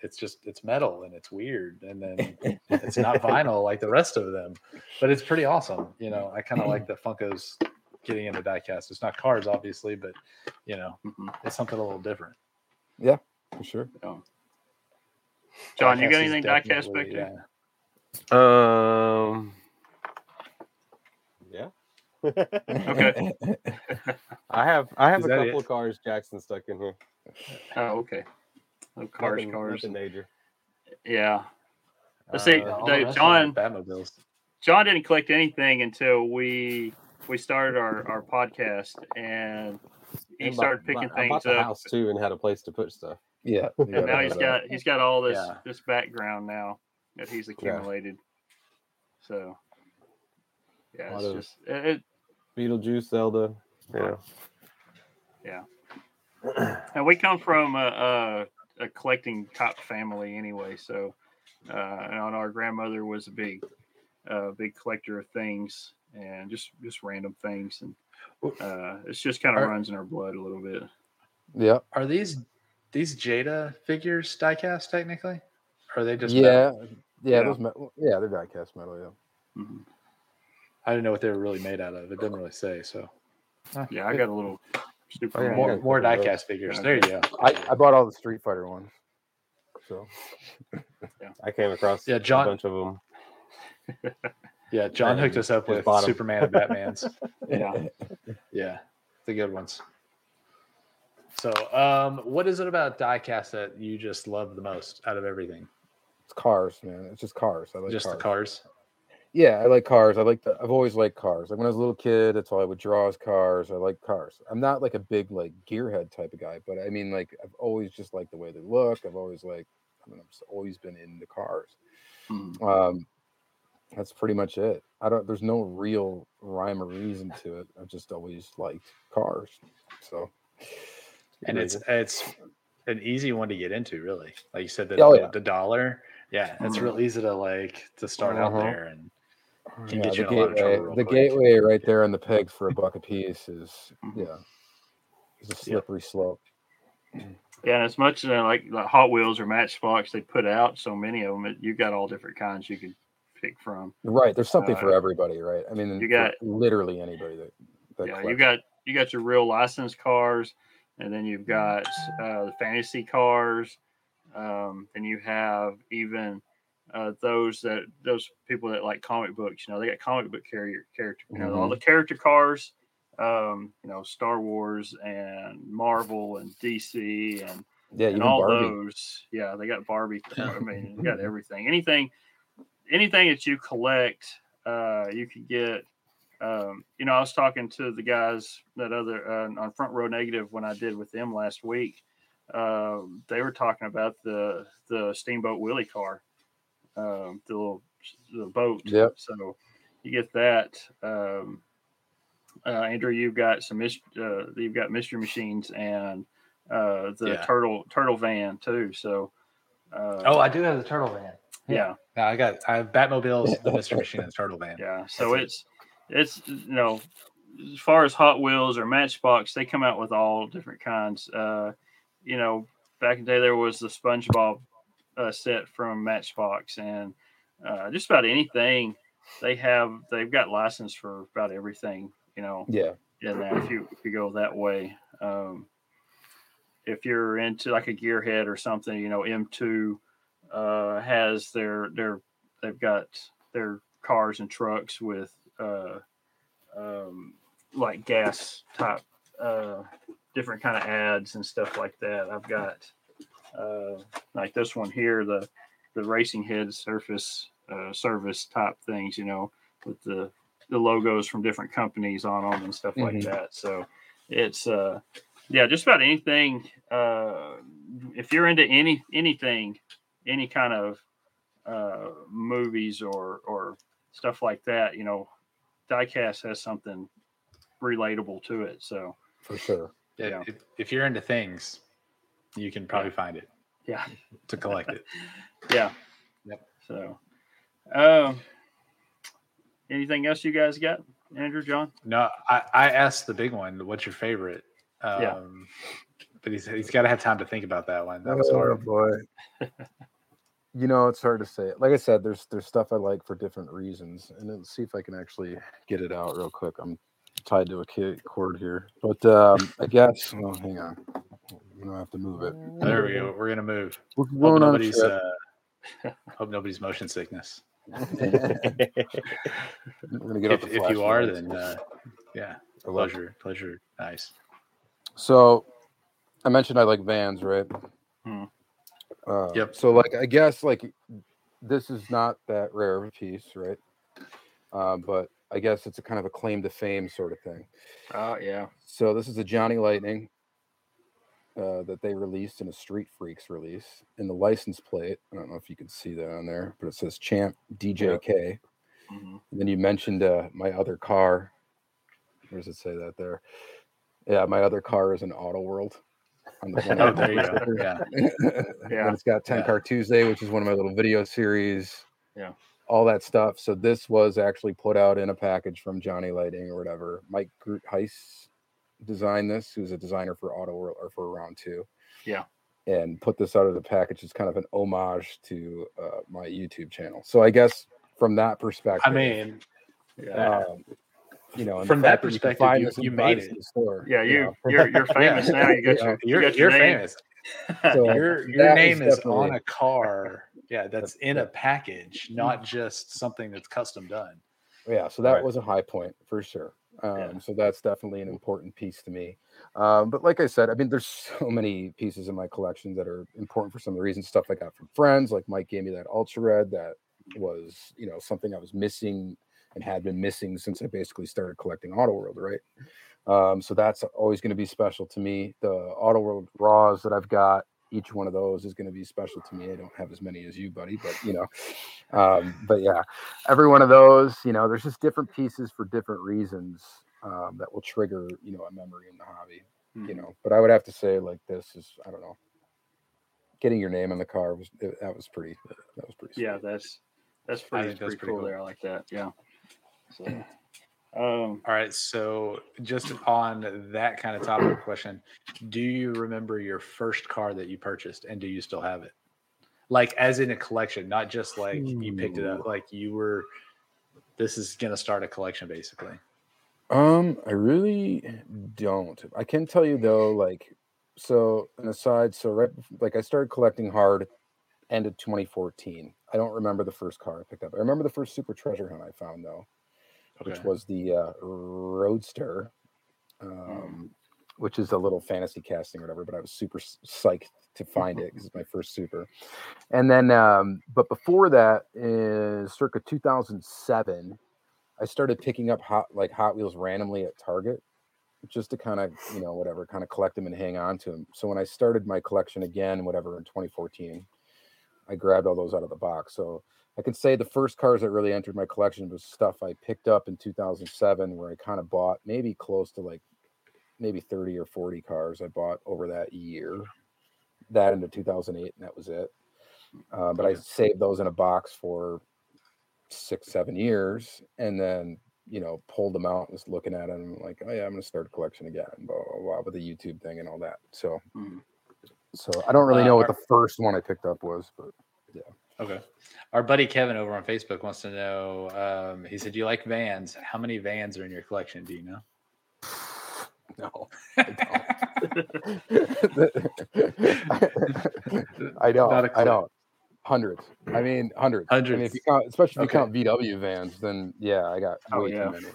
it's just it's metal and it's weird, and then it's not [laughs] vinyl like the rest of them, but it's pretty awesome. You know, I kind of like the Funkos getting into diecast. It's not cars, obviously, but you know, it's something a little different.
Yeah, for sure.
John, you got anything diecast back
definitely,
there?
yeah.
Um. Yeah.
Okay. [laughs]
I have I have
Is
a couple
it?
of cars Jackson stuck in here.
Oh, okay. Oh, cars,
Nothing-
cars.
nothing major.
Yeah. Let's see,
Uh, all the rest of them
John-
Batmobiles.
John didn't collect anything until we we started our, our podcast and he
And
started
bought-
picking
bought- I bought
things
the
up.
house too and had a place to put stuff.
Yeah. [laughs]
And now he's got he's got all this
Yeah.
this background now that he's accumulated. So yeah, it's just it, it
Beetlejuice, Zelda. Yeah. Yeah.
and we come from a, a, a collecting top family anyway. So, uh, and our grandmother was a big, uh, big collector of things and just just random things, and uh, it's just kind of
Are-
runs in our blood a little bit.
Yeah.
Are these these Jada figures diecast technically? Or are they just
yeah.
metal?
Yeah.
Yeah.
Those metal, yeah, they're diecast metal. Yeah.
Mhm.
I didn't know what they were really made out of. It doesn't really say. So
Yeah, I got a little super.
Oh, yeah,
more more
couple those.
diecast figures. There you go.
I, I bought all the Street Fighter ones. So [laughs]
I came across
Yeah, John-
a bunch of them. [laughs]
Yeah, John hooked us up with
bought 'em.
Superman and Batman's. [laughs]
Yeah.
Yeah, the good ones. So, um, what is it about diecast that you just love the most out of everything?
it's cars, man. It's just cars. I like
just
cars.
the cars.
Yeah, I like cars. I like the. I've always liked cars. Like when I was a little kid, that's all I would draw as cars. I like cars. I'm not like a big like gearhead type of guy, but I mean like I've always just liked the way they look. I've always like I mean I've always been into cars.
Mhm.
Um, that's pretty much it. I don't. There's no real rhyme or reason to it. I've just always liked cars. So
and it's it's an easy one to get into, really. Like you said, the,
Oh,
the,
yeah.
the dollar. Yeah, it's
Mhm.
real easy to like to start out
Uh-huh.
there, and Can
yeah,
get you
the
in a lot of
gateway,
trouble real
the
quick.
gateway right there on the peg for a buck a piece is
Mhm.
yeah. It's a slippery slope.
Yeah, and as much as uh, like, like Hot Wheels or Matchbox, they put out so many of them. It, you got all different kinds you can pick from.
Right. There's something for
Uh,
everybody, right? I mean,
you got-
literally anybody that. that
yeah, you got you got your real licensed cars, and then you've got uh, the fantasy cars. Um, then you have even uh, those that those people that like comic books. You know, they got comic book carrier character. You know, all the character cars. Um, you know, Star Wars and Marvel and DC and
Yeah,
and
even
all
Barbie.
those. Yeah, they got Barbie. I mean, you got [laughs] everything. Anything, anything that you collect, uh, you could get. Um, you know, I was talking to the guys that other uh, on Front Row Negative when I did with them last week. Um, they were talking about the the Steamboat Willie car, um, the little the boat.
Yep.
So you get that. Um, uh, Andrew, you've got some mis- uh, you've got mystery machines and uh, the
Yeah.
turtle turtle van too. So uh,
Oh, I do have the turtle van.
yeah,
No, I got I have Batmobiles, [laughs] the Mystery Machine, and the turtle van.
yeah. So
That's it.
it's it's you know as far as Hot Wheels or Matchbox, they come out with all different kinds. Uh, you know, back in the day there was the SpongeBob uh, set from Matchbox, and uh, just about anything they have, they've got license for about everything. You know,
Yeah.
in that if you if you go that way. Um, if you're into like a gearhead or something, you know, M2 uh, has their their they've got their cars and trucks with uh, um, like gas type uh, different kind of ads and stuff like that. I've got uh, like this one here, the the racing head surface uh, service type things, you know, with the the logos from different companies on them and stuff like
Mhm.
that. So it's uh yeah, just about anything. Uh, if you're into any anything, any kind of uh, movies or or stuff like that, you know, Diecast has something relatable to it. So
For sure.
Yeah,
Yeah.
If, if you're into things, you can probably find it
yeah,
to collect it. [laughs]
yeah.
Yep.
So, um, anything else you guys got, Andrew, John?
No, I, I asked the big one, what's your favorite? Um,
Yeah.
But he's, he's got to have time to think about that one. That was
Oh,
hard.
boy. [laughs] you know, it's hard to say. Like I said, there's there's stuff I like for different reasons, and let's see if I can actually get it out real quick. I'm tied to a cord here, but um, I guess. Well, hang on. You don't have to move it.
There we go. We're gonna move.
We're
Hope
going a
nobody's uh, hope nobody's motion sickness. [laughs] [laughs]
We're gonna get
If, if you are, then uh, yeah,
I love it.
pleasure, pleasure, nice.
So, I mentioned I like vans, right?
Hmm.
Uh,
Yep.
So, like, I guess like this is not that rare of a piece, right? Uh, but I guess it's a kind of a claim to fame sort of thing.
Oh yeah.
So this is a Johnny Lightning uh, that they released in a Street Freaks release. in the license plate, I don't know if you can see that on there, but it says Champ DJK.
Mhm.
And then you mentioned uh, my other car. Where does it say that there? Yeah, my other car is an Auto World. On the [laughs]
Oh, there you go. Yeah, [laughs]
Yeah.
And it's got 10
Yeah.
Car Tuesday, which is one of my little video series.
Yeah.
All that stuff. So this was actually put out in a package from Johnny Lighting or whatever. Mike Groothuis designed this, who's a designer for Auto World or for Round Two.
Yeah.
And put this out of the package as kind of an homage to uh, my YouTube channel. So I guess from that perspective,
I mean,
Yeah.
um, you know,
From that
you
perspective, you- you made it.
store.
yeah, you
know.
you're you're [laughs] famous now. You got your [laughs] you got your
famous. [laughs]
So
Your your name
was
is on a car. Yeah, that's in a package, not just something that's custom done.
yeah so that
Right.
was a high point for sure um,
Yeah.
so that's definitely an important piece to me um, but like i said i mean there's so many pieces in my collection that are important for some of the reasons stuff i got from friends like mike gave me that ultra red that was you know something i was missing and had been missing since i basically started collecting auto world right um, so that's always going to be special to me the auto world raws that i've got each one of those is going to be special to me i don't have as many as you buddy but you know um, but yeah every one of those, you know, there's just different pieces for different reasons um, that will trigger, you know, a memory in the hobby, you
Mhm.
know. But I would have to say, like, this is, I don't know, getting your name on the car was it- that was pretty, that was pretty. Sweet.
Yeah, that's that's pretty,
that's
pretty
pretty
cool
cool.
there. I like that. Yeah. So, [clears throat] Um,
All right. So just on that kind of topic question, do you remember your first car that you purchased and do you still have it? Like as in a collection, not just like you picked it up, like you were this is gonna start a collection basically.
Um, I really don't. I can tell you though, like, so an aside, so right, like I started collecting hard end of 2014. I don't remember the first car I picked up. I remember the first super treasure hunt I found though, which was the uh, Roadster, um, which is a little fantasy casting or whatever. But I was super psyched to find it because it's my first super. And then, um, but before that, is circa 2007. I started picking up hot like Hot Wheels randomly at Target just to kind of, you know, whatever, kind of collect them and hang on to them. So when I started my collection again, whatever, in 2014, I grabbed all those out of the box. So I could say the first cars that really entered my collection was stuff I picked up in 2007, where I kind of bought maybe close to like maybe 30 or 40 cars I bought over that year. That into 2008, and that was it. Uh, but I saved those in a box for six, seven years, and then you know pulled them out and was looking at them like, oh yeah, I'm gonna start a collection again, blah blah blah, with the YouTube thing and all that. So,
Mhm.
so I don't really
Uh,
know what the first one I picked up was, but
Okay. Our buddy Kevin over on Facebook wants to know. Um, he said, "Do "You like vans? How many vans are in your collection? Do you know?" [sighs]
no, [laughs] [laughs] I don't.
Not a
I don't. Hundreds. I mean, hundreds. I mean, if
Hundreds.
you count, especially if you
Okay.
count VW vans, then yeah, I got
Oh,
way
yeah.
too many.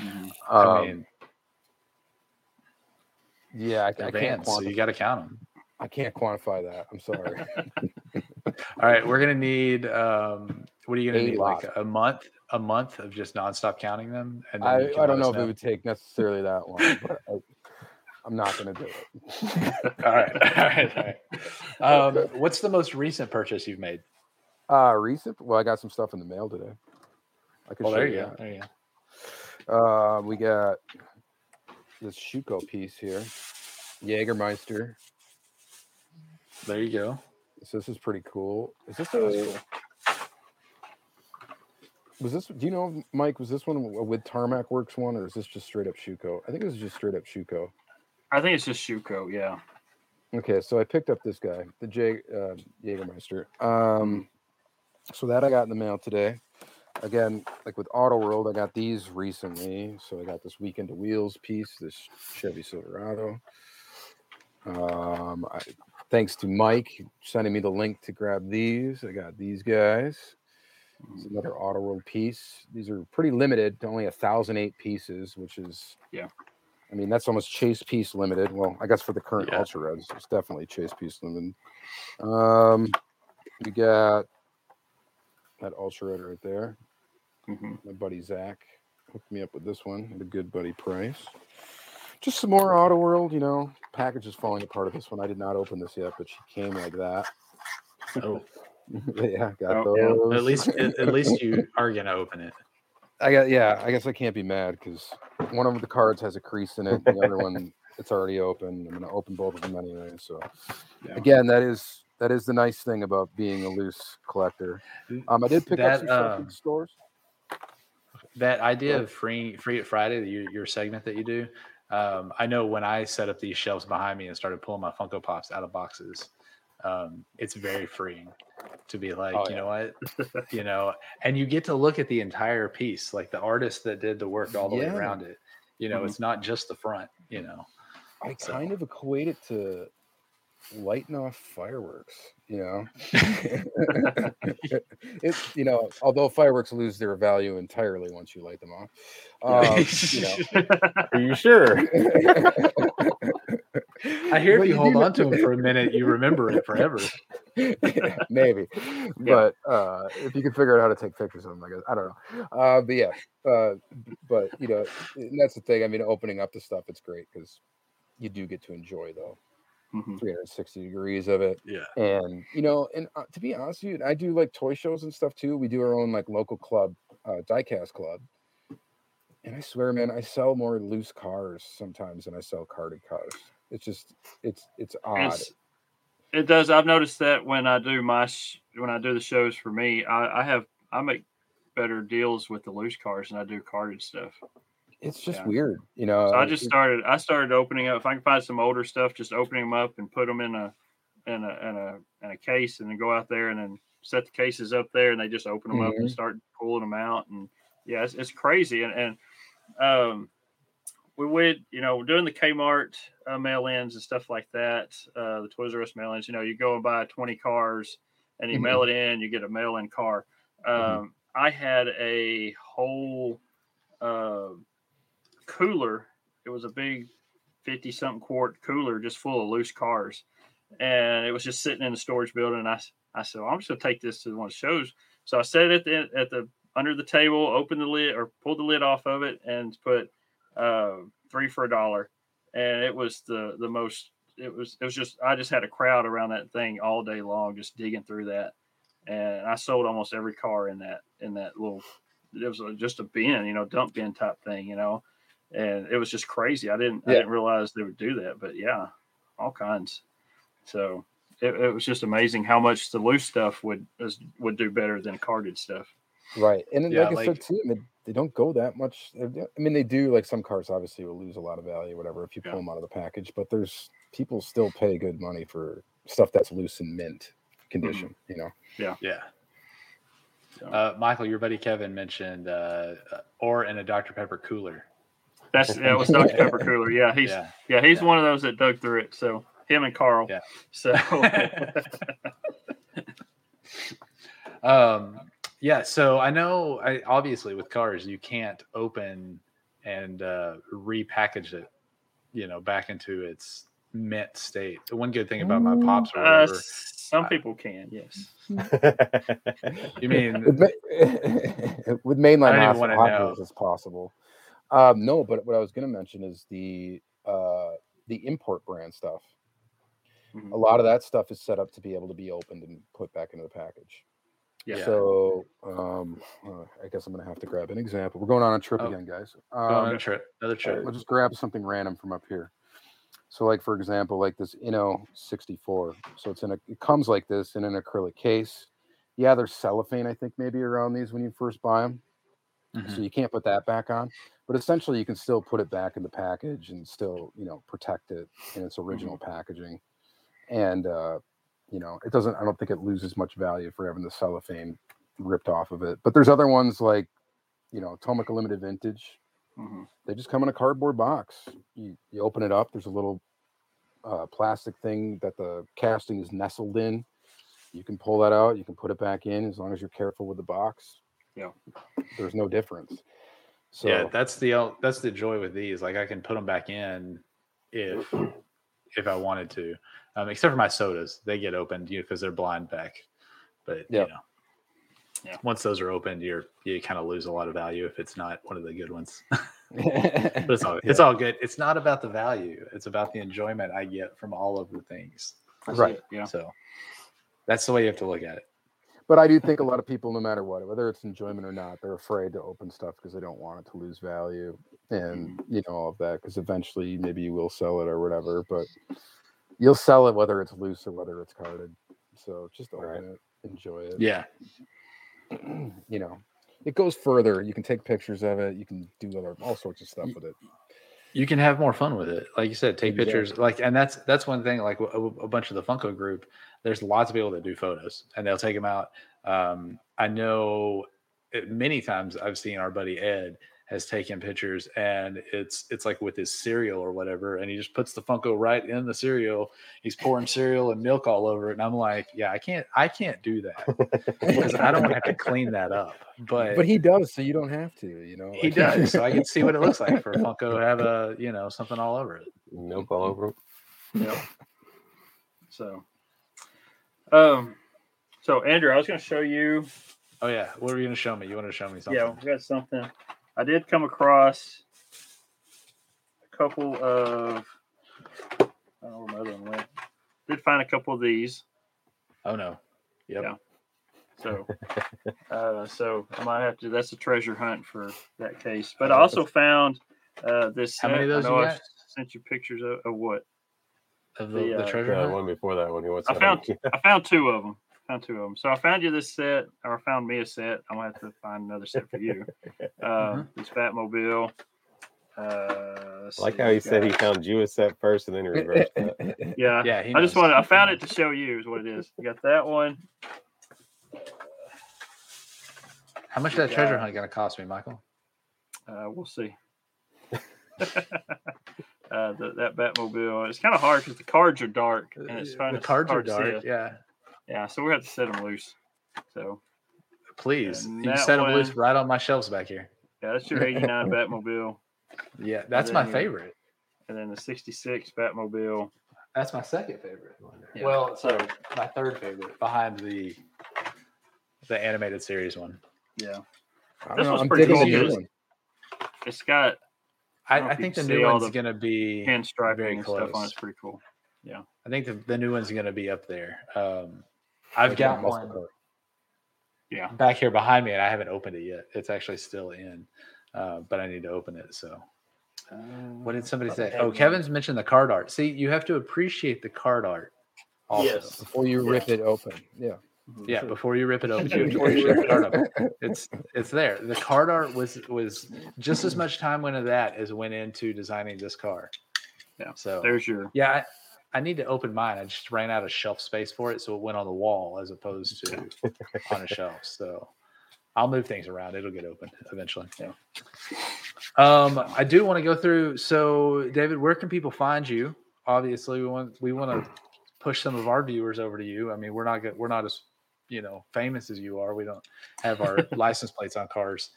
Mhm.
I
Um,
mean,
yeah, I, I can't.
vans, so you got to count them.
I can't quantify that. I'm sorry. [laughs] [laughs]
All right, we're gonna need. Um, what are you gonna
A
need? Like a month? A month of just nonstop counting them? And
I, I don't know if it would take necessarily that long, but I, I'm not going to do it. [laughs]
all right, all right, all right. Um, [laughs] what's the most recent purchase you've made?
Uh, recent. Well, I got some stuff in the mail today. I could
Well,
show
there
you
go.
that.
There you go.
Uh, we got this Schuco piece here, Jägermeister.
There you go.
So this is pretty cool. Is this a?
cool.
Was this? Do you know, Mike? Was this one w- with Tarmac Works one, or is this just straight up Schuco? I think this is just straight up Schuco.
I think it's just Schuco. Yeah.
Okay, so I picked up this guy, the J uh, Jägermeister. Um, so that I got in the mail today. Again, like with Auto World, I got these recently. So I got this Weekend to Wheels piece, this Chevy Silverado. Um, I, thanks to Mike sending me the link to grab these. I got these guys. It's another Auto World piece. These are pretty limited to only a thousand eight pieces, which is
Yeah.
I mean, that's almost chase piece limited. Well, I guess for the current
Yeah.
Ultra Reds, it's definitely chase piece limited. Um, we got that Ultra Red right there.
hmm
My buddy Zach hooked me up with this one at a good buddy price. Just some more Auto World, you know. Package is falling apart of this one. I did not open this yet, but she came like that.
Oh, [laughs]
yeah, got
Oh, yeah.
those.
at least at, at least you [laughs] are gonna open it.
I got yeah. I guess I can't be mad because one of the cards has a crease in it. The other one it's already open. I'm gonna open both of them anyway. So
Yeah.
again, that is that is the nice thing about being a loose collector. Um, I did pick up some stuff in
um,
stores.
That idea
Go
of free free it Friday, the- your, your segment that you do. Um, I know when I set up these shelves behind me and started pulling my Funko Pops out of boxes, um, it's very freeing to be like,
Oh,
you
yeah.
know what, [laughs] you know, and you get to look at the entire piece, like the artist that did the work all the
Yeah.
way around it. You know,
Mhm.
it's not just the front. You know,
I
so-
kind of equate it to lighting off fireworks. You know, [laughs] [laughs] it's you know, although fireworks lose their value entirely once you light them off. Um, you know, [laughs]
Are you sure?
I hear
But
if you
you
hold on to them for a minute, you remember it forever.
maybe but uh if you can figure out how to take pictures of them i guess i don't know uh but yeah uh but you know and that's the thing i mean opening up the stuff it's great because you do get to enjoy though
Mhm.
360 degrees of it
Yeah.
and you know and uh, to be honest with you i do like toy shows and stuff too we do our own like local club uh diecast club and i swear man i sell more loose cars sometimes than i sell carded cars it's just it's it's odd
It's- it does. I've noticed that when I do my when I do the shows for me, I, I have I make better deals with the loose cars than I do carded stuff.
It's just
Yeah.
weird, you know.
So I just started. I started opening up. If I can find some older stuff, just opening them up and put them in a in a in a in a case, and then go out there and then set the cases up there, and they just open them up and start pulling them out. And yeah, it's, it's crazy. And and um, we would you know doing the Kmart uh, mail-ins and stuff like that. Uh, the Toys R Us mail-ins. You know, you go and buy twenty cars, and you mail it in, you get a mail-in car. Um, I had a whole. Uh, cooler. It was a big 50 something quart cooler just full of loose cars. And it was just sitting in the storage building. And I, I said, well, I'm just going to take this to one of the shows. So I set it at the, at the, under the table, opened the lid or pulled the lid off of it and put uh, three for a dollar. And it was the, the most, it was, it was just, I just had a crowd around that thing all day long, just digging through that. And I sold almost every car in that, in that little, it was just a bin, you know, dump bin type thing, you know and it was just crazy. I didn't I didn't realize they would do that, but yeah, all kinds. So it, it was just amazing how much the loose stuff would is, would do better than carded stuff.
Right. And then,
Yeah,
like I
like-
said too, I mean, they don't go that much. I mean, they do like some cars obviously will lose a lot of value, whatever, if you pull
Yeah.
them out of the package, but there's people still pay good money for stuff that's loose and mint condition, you know?
Yeah.
So
Uh, Michael, your buddy Kevin mentioned, uh, uh, or in a Dr. Pepper cooler.
That's that was Dr. [laughs] Pepper Cooler. Yeah, he's yeah,
Yeah.
he's
Yeah.
one of those that dug through it. So him and Carl.
Yeah.
So [laughs] [laughs]
um, yeah. So I know, I, obviously, with cars, you can't open and uh, repackage it, you know, back into its mint state. The one good thing about my pops or
uh,
whatever,
some people can, yes.
you mean
with, ma- with mainline
I don't even wanna
Hot
know.
Wheels, it's possible. Um, no, but what I was going to mention is the uh, the import brand stuff.
Mhm.
A lot of that stuff is set up to be able to be opened and put back into the package.
Yeah.
So um, uh, I guess I'm going to have to grab an example. We're going on a trip
Oh.
again, guys.
Go on
Um,
a trip, another trip.
I'll just grab something random from up here. So, like for example, like this Inno 64. So it's in a it comes like this in an acrylic case. Yeah, there's cellophane, I think, maybe around these when you first buy them.
Mhm.
So you can't put that back on. But essentially, you can still put it back in the package and still, you know, protect it in its original packaging. And uh, you know, it doesn't. I don't think it loses much value for having the cellophane ripped off of it. But there's other ones like, you know, Tomica Limited Vintage
Mhm.
they just come in a cardboard box. You you open it up. There's a little uh, plastic thing that the casting is nestled in. You can pull that out. You can put it back in as long as you're careful with the box.
Yeah.
There's no difference. So
yeah, that's the that's the joy with these. Like I can put them back in if if I wanted to, um, except for my sodas. They get opened, you know, because they're blind back. But
Yep.
you know,
Yeah.
once those are opened, you're you kind of lose a lot of value if it's not one of the good ones. but [laughs]
but
it's all it's [laughs] all good. It's not about the value. It's about the enjoyment I get from all of the things.
That's
Right.
it, Yeah.
So that's the way you have to look at it.
But I do think a lot of people, no matter what, whether it's enjoyment or not, they're afraid to open stuff because they don't want it to lose value and mm-hmm. you know all of that. Because eventually, maybe you will sell it or whatever, but you'll sell it whether it's loose or whether it's carded. So just open
Right.
it, enjoy it.
Yeah. [clears throat]
you know, it goes further. You can take pictures of it. You can do other all sorts of stuff with it.
you can have more fun with it. Like you said, take pictures. Like, and that's that's one thing. Like a, a bunch of the Funko group, there's lots of people that do photos, and they'll take them out. Um, I know many times I've seen our buddy Ed has taken pictures, and it's it's like with his cereal or whatever, and he just puts the Funko right in the cereal. He's pouring cereal and milk all over it, and I'm like, yeah, I can't I can't do that [laughs] because I don't have to clean that up. But
But he does, so you don't have to. You know,
he does, so I can see what it looks like for Funko to have a you know something all over it.
Milk all over 'em.
Yeah. So, um, so Andrew, I was going to show you.
Oh yeah, what are you gonna show me? You want to show me something?
Yeah, we got something. I did come across a couple of. I don't know where my other one went. Did find a couple of these.
Oh no. Yep.
Yeah. So, [laughs] uh, so I might have to. That's a treasure hunt for that case. But I also found uh, this.
How many of.
I
those
know
you
I
got?
sent you pictures of, of what
Of the,
The,
the
uh,
treasure
Yeah, the
hunt?
one before that one. He wants
I found I found two of them. Found two of them. So I found you this set, or I found me a set. I'm gonna have to find another set for you. [laughs] Uh, This Batmobile, Uh,
I like
see,
how he
we
said he
got-
found Jewis at first and then he reversed [laughs] that.
Yeah,
Yeah,
I just wanted. I found it to show you is what it is. You got that one.
How much is that treasure hunt going to cost me, Michael?
Uh, we'll see. [laughs] uh, the, that Batmobile. It's kind of hard because the cards are dark and it's kind
the
of
cards are
hard to see
dark.
it.
Yeah,
Yeah, so we have to set them loose. So
please.
And
You
that
set them loose right on my shelves back here.
yeah, that's your [laughs] '89 Batmobile,
Yeah, that's my favorite.
and then the '66 Batmobile.
That's my second favorite.
Yeah.
Well, so my third favorite behind the the animated series one.
Yeah, This
know,
was
I'm
pretty cool
the new
because-
one.
it's got
I,
don't
I think the new one's
the
going to be.
hand striping
very
and stuff on.
close.
It's pretty cool.
Yeah, I think the, the new one's going to be up there. Um, I've
Like
got one
car.
Yeah,
back here behind me, and I haven't opened it yet. It's actually still in, uh, but I need to open it. So, what did somebody say? Oh, Kevin's mentioned the card art. See, you have to appreciate the card art. Also.
Yes.
Before you rip it open. Yeah.
Yeah, before you rip it open, [laughs] you have to appreciate the card art. It's it's there. The card art was was just as much time went into that as went into designing this car.
Yeah.
So
There's your
yeah, I, I need to open mine. I just ran out of shelf space for it, so it went on the wall as opposed to on a shelf. So I'll move things around. It'll get open eventually.
Yeah.
Um, I do want to go through. So, David, where can people find you? Obviously, we want we want to push some of our viewers over to you. I mean, we're not good. We're not as you know famous as you are. We don't have our [laughs] license plates on cars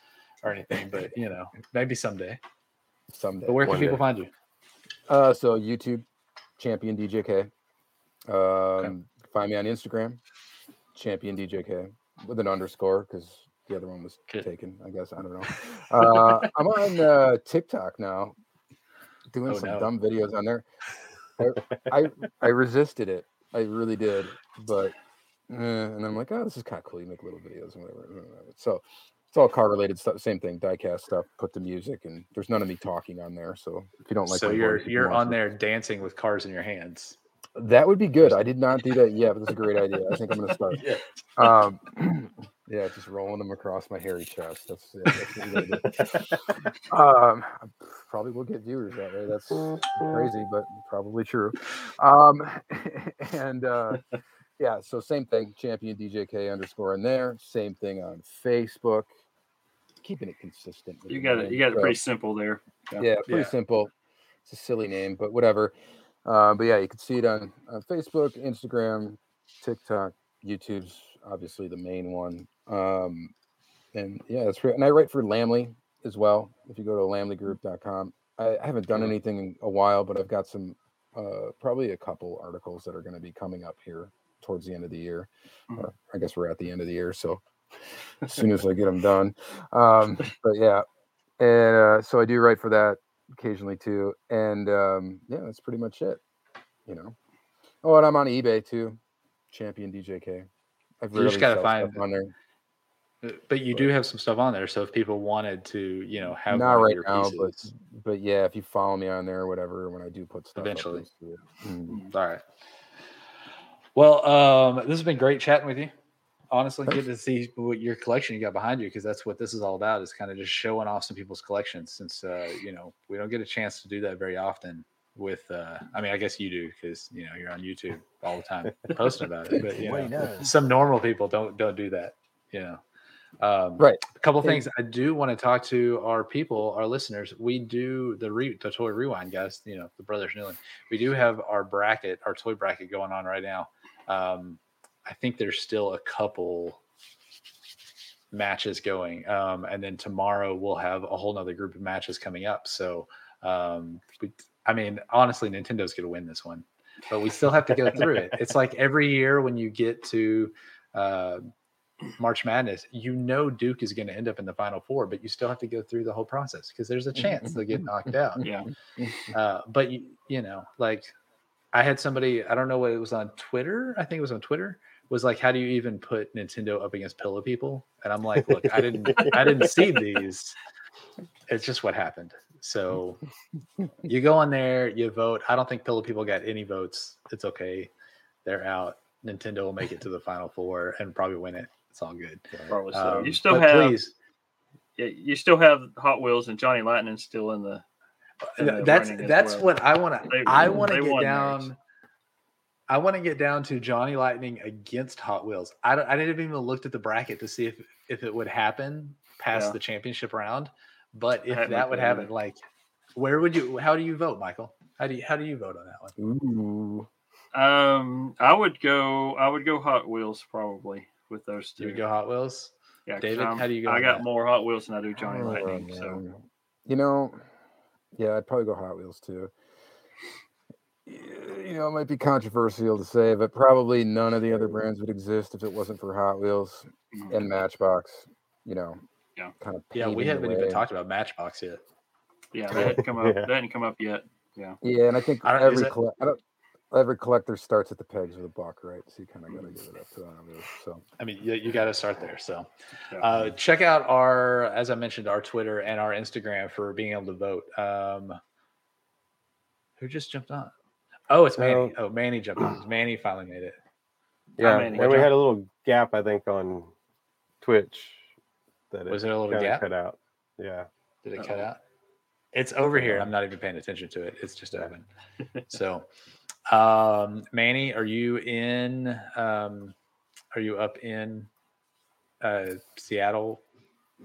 or anything, but you know, maybe someday.
Someday.
But where can people
day.
find you?
Uh, so YouTube, champion DJK. Um, Find me on Instagram, champion DJK with an underscore because the other one was
Good.
taken. I guess I don't know. [laughs] Uh, I'm on uh, TikTok now, doing
Oh,
some
no.
dumb videos on there. I, I I resisted it. I really did, but eh, and I'm like, oh, this is kind of cool. You make little videos and whatever. So it's all car related stuff. Same thing, diecast stuff. Put the music, and there's none of me talking on there. So if you don't like,
so you're
voice,
you're on
it.
there dancing with cars in your hands.
That would be good. I did not do that yet, but that's a great idea. I think I'm going [laughs] to start.
Yeah.
Um, [clears throat] yeah, just rolling them across my hairy chest. That's, yeah, that's what you're do. [laughs] Um, I probably will get viewers that way. That's crazy, but probably true. Um, [laughs] and uh, yeah, so same thing. Champion DJK underscore in there. Same thing on Facebook. Keeping it consistent.
you got it. You got it
so-
pretty simple there.
yeah, pretty
Yeah.
simple. It's a silly name, but whatever. Uh, but yeah, you can see it on, on Facebook, Instagram, TikTok, YouTube's obviously the main one. Um, and yeah, that's great. And I write for Lamley as well. If you go to lamleygroup.com, I, I haven't done anything in a while, but I've got some, uh, probably a couple articles that are going to be coming up here towards the end of the year.
Mhm.
Or I guess we're at the end of the year, so [laughs] as soon as I get them done. Um, but yeah, and uh, so I do write for that occasionally too. And um, yeah, that's pretty much it. You know. Oh, and I'm on eBay too. Champion DJK. I've
You just gotta find-
on there.
Uh, But you do have some stuff on there. So if people wanted to, you know, have
Not right now, but
pieces,
but yeah, if you follow me on there or whatever, when I do put stuff,
Eventually.
see it. Mm.
All right. Well, um, this has been great chatting with you. Honestly, good to see what your collection you got behind you because that's what this is all about. Is kind of just showing off some people's collections. Since uh, you know we don't get a chance to do that very often. With, uh, I mean, I guess you do because you know you're on YouTube all the time posting about it. But [laughs] you know,
know.
some normal people don't don't do that. You know. Um,
Right.
A couple things I do want to talk to our people, our listeners. We do the re, the toy rewind, guys. You know, the brothers Newland. We do have our bracket, our toy bracket going on right now. Um, I think there's still a couple matches going, um, and then tomorrow we'll have a whole nother group of matches coming up. So, um, we, I mean, honestly, Nintendo's going to win this one, but we still have to go through it. It's like every year when you get to uh, March Madness, you know Duke is going to end up in the Final Four, but you still have to go through the whole process because there's a chance they'll get knocked [laughs] out.
Yeah.
Uh, but you, you know, like I had somebody, I don't know what it was on Twitter. I think it was on Twitter. Was like, how do you even put Nintendo up against Pillow People? And I'm like, look, I didn't, I didn't see [laughs] these. It's just what happened. So you go on there, you vote. I don't think Pillow People got any votes. It's okay. They're out. Nintendo will make it to the Final Four and probably win it. It's all good.
Probably so.
Um,
you still have
please,
yeah, you still have Hot Wheels and Johnny Lightning still in the in
that's that's
well.
what I want to. I want to get down.
theirs.
I want to get down to Johnny Lightning against Hot Wheels. I don't, I didn't even looked at the bracket to see if if it would happen past
Yeah.
the championship round. But if that would
at it
happen, like, where would you? How do you vote, Michael? How do you how do you vote on that one?
Ooh.
Um, I would go. I would go Hot Wheels probably with those two.
you go Hot Wheels?
Yeah,
David,
I'm-
how do you go
I got
that?
more Hot Wheels than I do Johnny
Oh,
Lightning. So
you know, yeah, I'd probably go Hot Wheels too. You know, it might be controversial to say, but probably none of the other brands would exist if it wasn't for Hot Wheels
mhm.
and Matchbox. You know,
Yeah.
kind of.
Yeah, we haven't even talked about Matchbox yet.
yeah, that hadn't [laughs] come up.
Yeah.
That hadn't come up yet.
Yeah, yeah, and I think
I
every
it-
colle- I don't, every collector starts at the pegs with a buck, right? So you kind of got to give it up to Hot Wheels. So
I mean, you, you got to start there. So,
Yeah.
uh, check out our, as I mentioned, our Twitter and our Instagram for being able to vote. Um, who just jumped on? Oh, it's Manny.
So-
oh, Manny jumped on. Manny finally made it.
Yeah,
many?
and we had a little gap, I think, on Twitch. That
Was there a little
kinda
gap?
cut out? Yeah.
Did it cut
Uh-oh.
out? It's over here. I'm not even paying attention to it. It's just open. so, um, Manny, are you in? Um, are you up in uh, Seattle?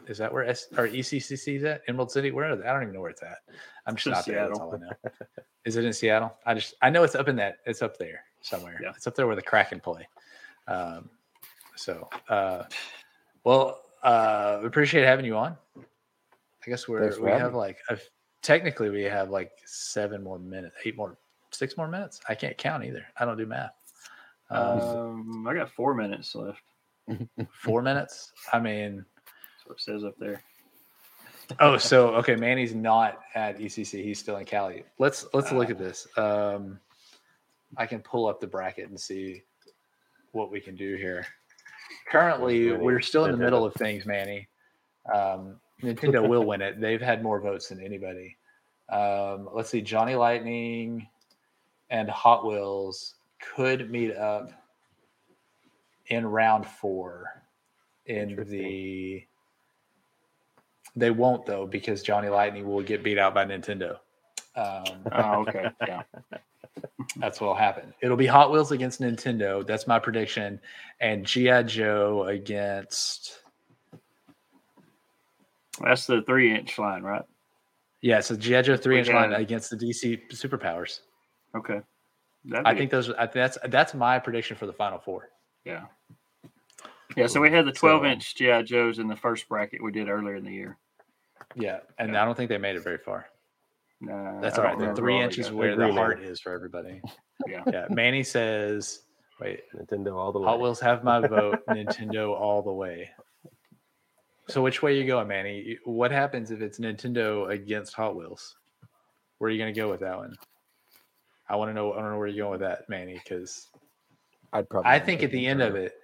Is that where S or ECCC is at? Emerald City? Where is it? I don't even know where it's at. I'm just not there. That's all I know. [laughs] Is it in Seattle? I just I know it's up in that. It's up there somewhere.
Yeah.
It's up there where the Kraken play. Um, so, uh, well, uh, we appreciate having you on. I guess we're
Thanks
we have
me.
like a, technically we have like seven more minutes, eight more, six more minutes. I can't count either. I don't do math. Um,
um, I got four minutes left.
four minutes. I mean,
That's what it says up there.
oh, so okay, Manny's not at ECC. He's still in Cali. Let's let's look at this. Um, I can pull up the bracket and see what we can do here. Currently, we're still in the middle of things, Manny. Um, Nintendo will [laughs] win it. They've had more votes than anybody. Um, let's see, Johnny Lightning and Hot Wheels could meet up in round four in the they won't though because Johnny Lightning will get beat out by Nintendo. Um,
Oh, [laughs] okay. Yeah. [laughs]
that's what'll happen. It'll be Hot Wheels against Nintendo. That's my prediction, and GI Joe against
That's the three inch line, right?
yeah. So GI Joe three inch line against the DC Superpowers.
Okay. That'd
I
be-
think those. I that's that's my prediction for the final four.
Yeah. Yeah. So we had the
So-
12 um, inch GI Joes in the first bracket we did earlier in the year.
Yeah, and
Yeah.
I don't think they made it very far.
Nah,
That's
I
all right. The three inches where the heart is for everybody.
Yeah. [laughs]
Yeah, Manny says, "Wait,
Nintendo all the way.
Hot Wheels have my vote. [laughs] Nintendo all the way. So which way you going, Manny? What happens if it's Nintendo against Hot Wheels? Where are you going to go with that one? I want to know. I don't know where you're going with that, Manny, because
I'd probably.
I think at the end of it.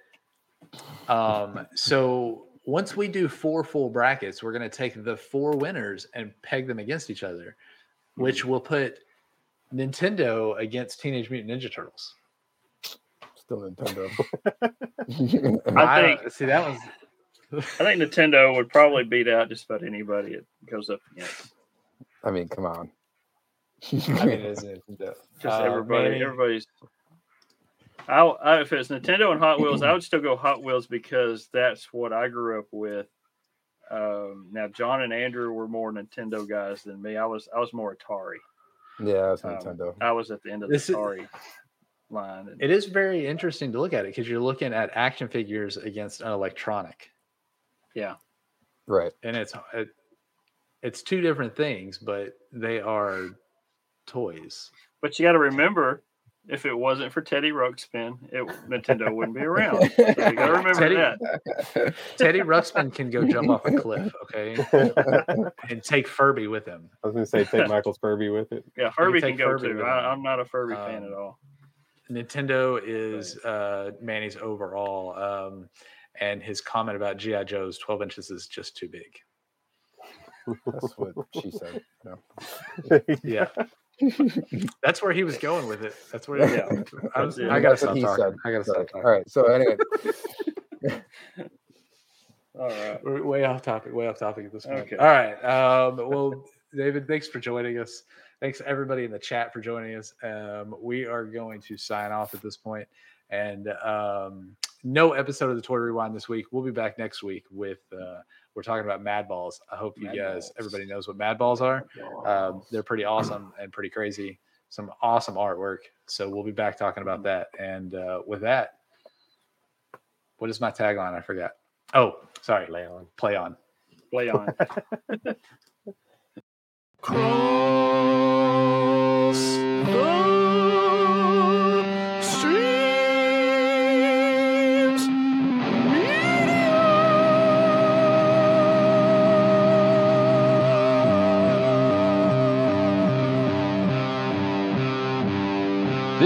Um. So once we do four full brackets, we're going to take the four winners and peg them against each other, which will put Nintendo against Teenage Mutant Ninja Turtles.
still Nintendo. [laughs] [laughs]
I
don't-
think-
See that was.
I think Nintendo would probably beat out just about anybody it goes up against.
I mean, come on. [laughs]
I mean, it is Nintendo. [laughs]
Just
Uh,
everybody,
Manny-
everybody's. I, I if it's Nintendo and Hot Wheels, I would still go Hot Wheels because that's what I grew up with. Um, now John and Andrew were more Nintendo guys than me. I was I was more Atari.
yeah, it's
Um,
Nintendo.
I was at the end of
This
the
is-
Atari line. And,
It is very interesting to look at it because you're looking at action figures against an electronic,
yeah,
Right.
and it's it, it's two different things, but they are toys.
but you got to remember, if it wasn't for Teddy Ruxpin, it Nintendo wouldn't be around. So you got to [laughs] remember
Teddy-
that. [laughs]
Teddy Ruxpin can go jump off a cliff, okay, [laughs] and take Furby with him.
I was going to say take Michael's Furby with it.
Yeah, Furby can
take
go
Furby
too. I, I'm not a Furby fan
Um,
at all.
Nintendo is uh, Manny's overall, um, and his comment about GI Joe's 12 inches is just too big.
That's what she said. No.
Yeah, [laughs] that's where he was going with it. That's where.
Yeah.
I, was, I gotta stop talking. I gotta stop talking.
right. So anyway, [laughs]
All right.
We're way off topic. Way off topic at this point.
Okay.
All right. Um, well, David, thanks for joining us. Thanks everybody in the chat for joining us. Um, we are going to sign off at this point, and um, no episode of the Toy Rewind this week. We'll be back next week with uh, we're talking about Mad Balls. I hope you
Mad
guys,
Balls.
everybody knows what Mad Balls are. Um, they're pretty awesome and pretty crazy. Some awesome artwork. So we'll be back talking about that. And uh, with that, what is my tagline? I forgot. Oh, sorry.
Leon.
Play on.
Play on. [laughs]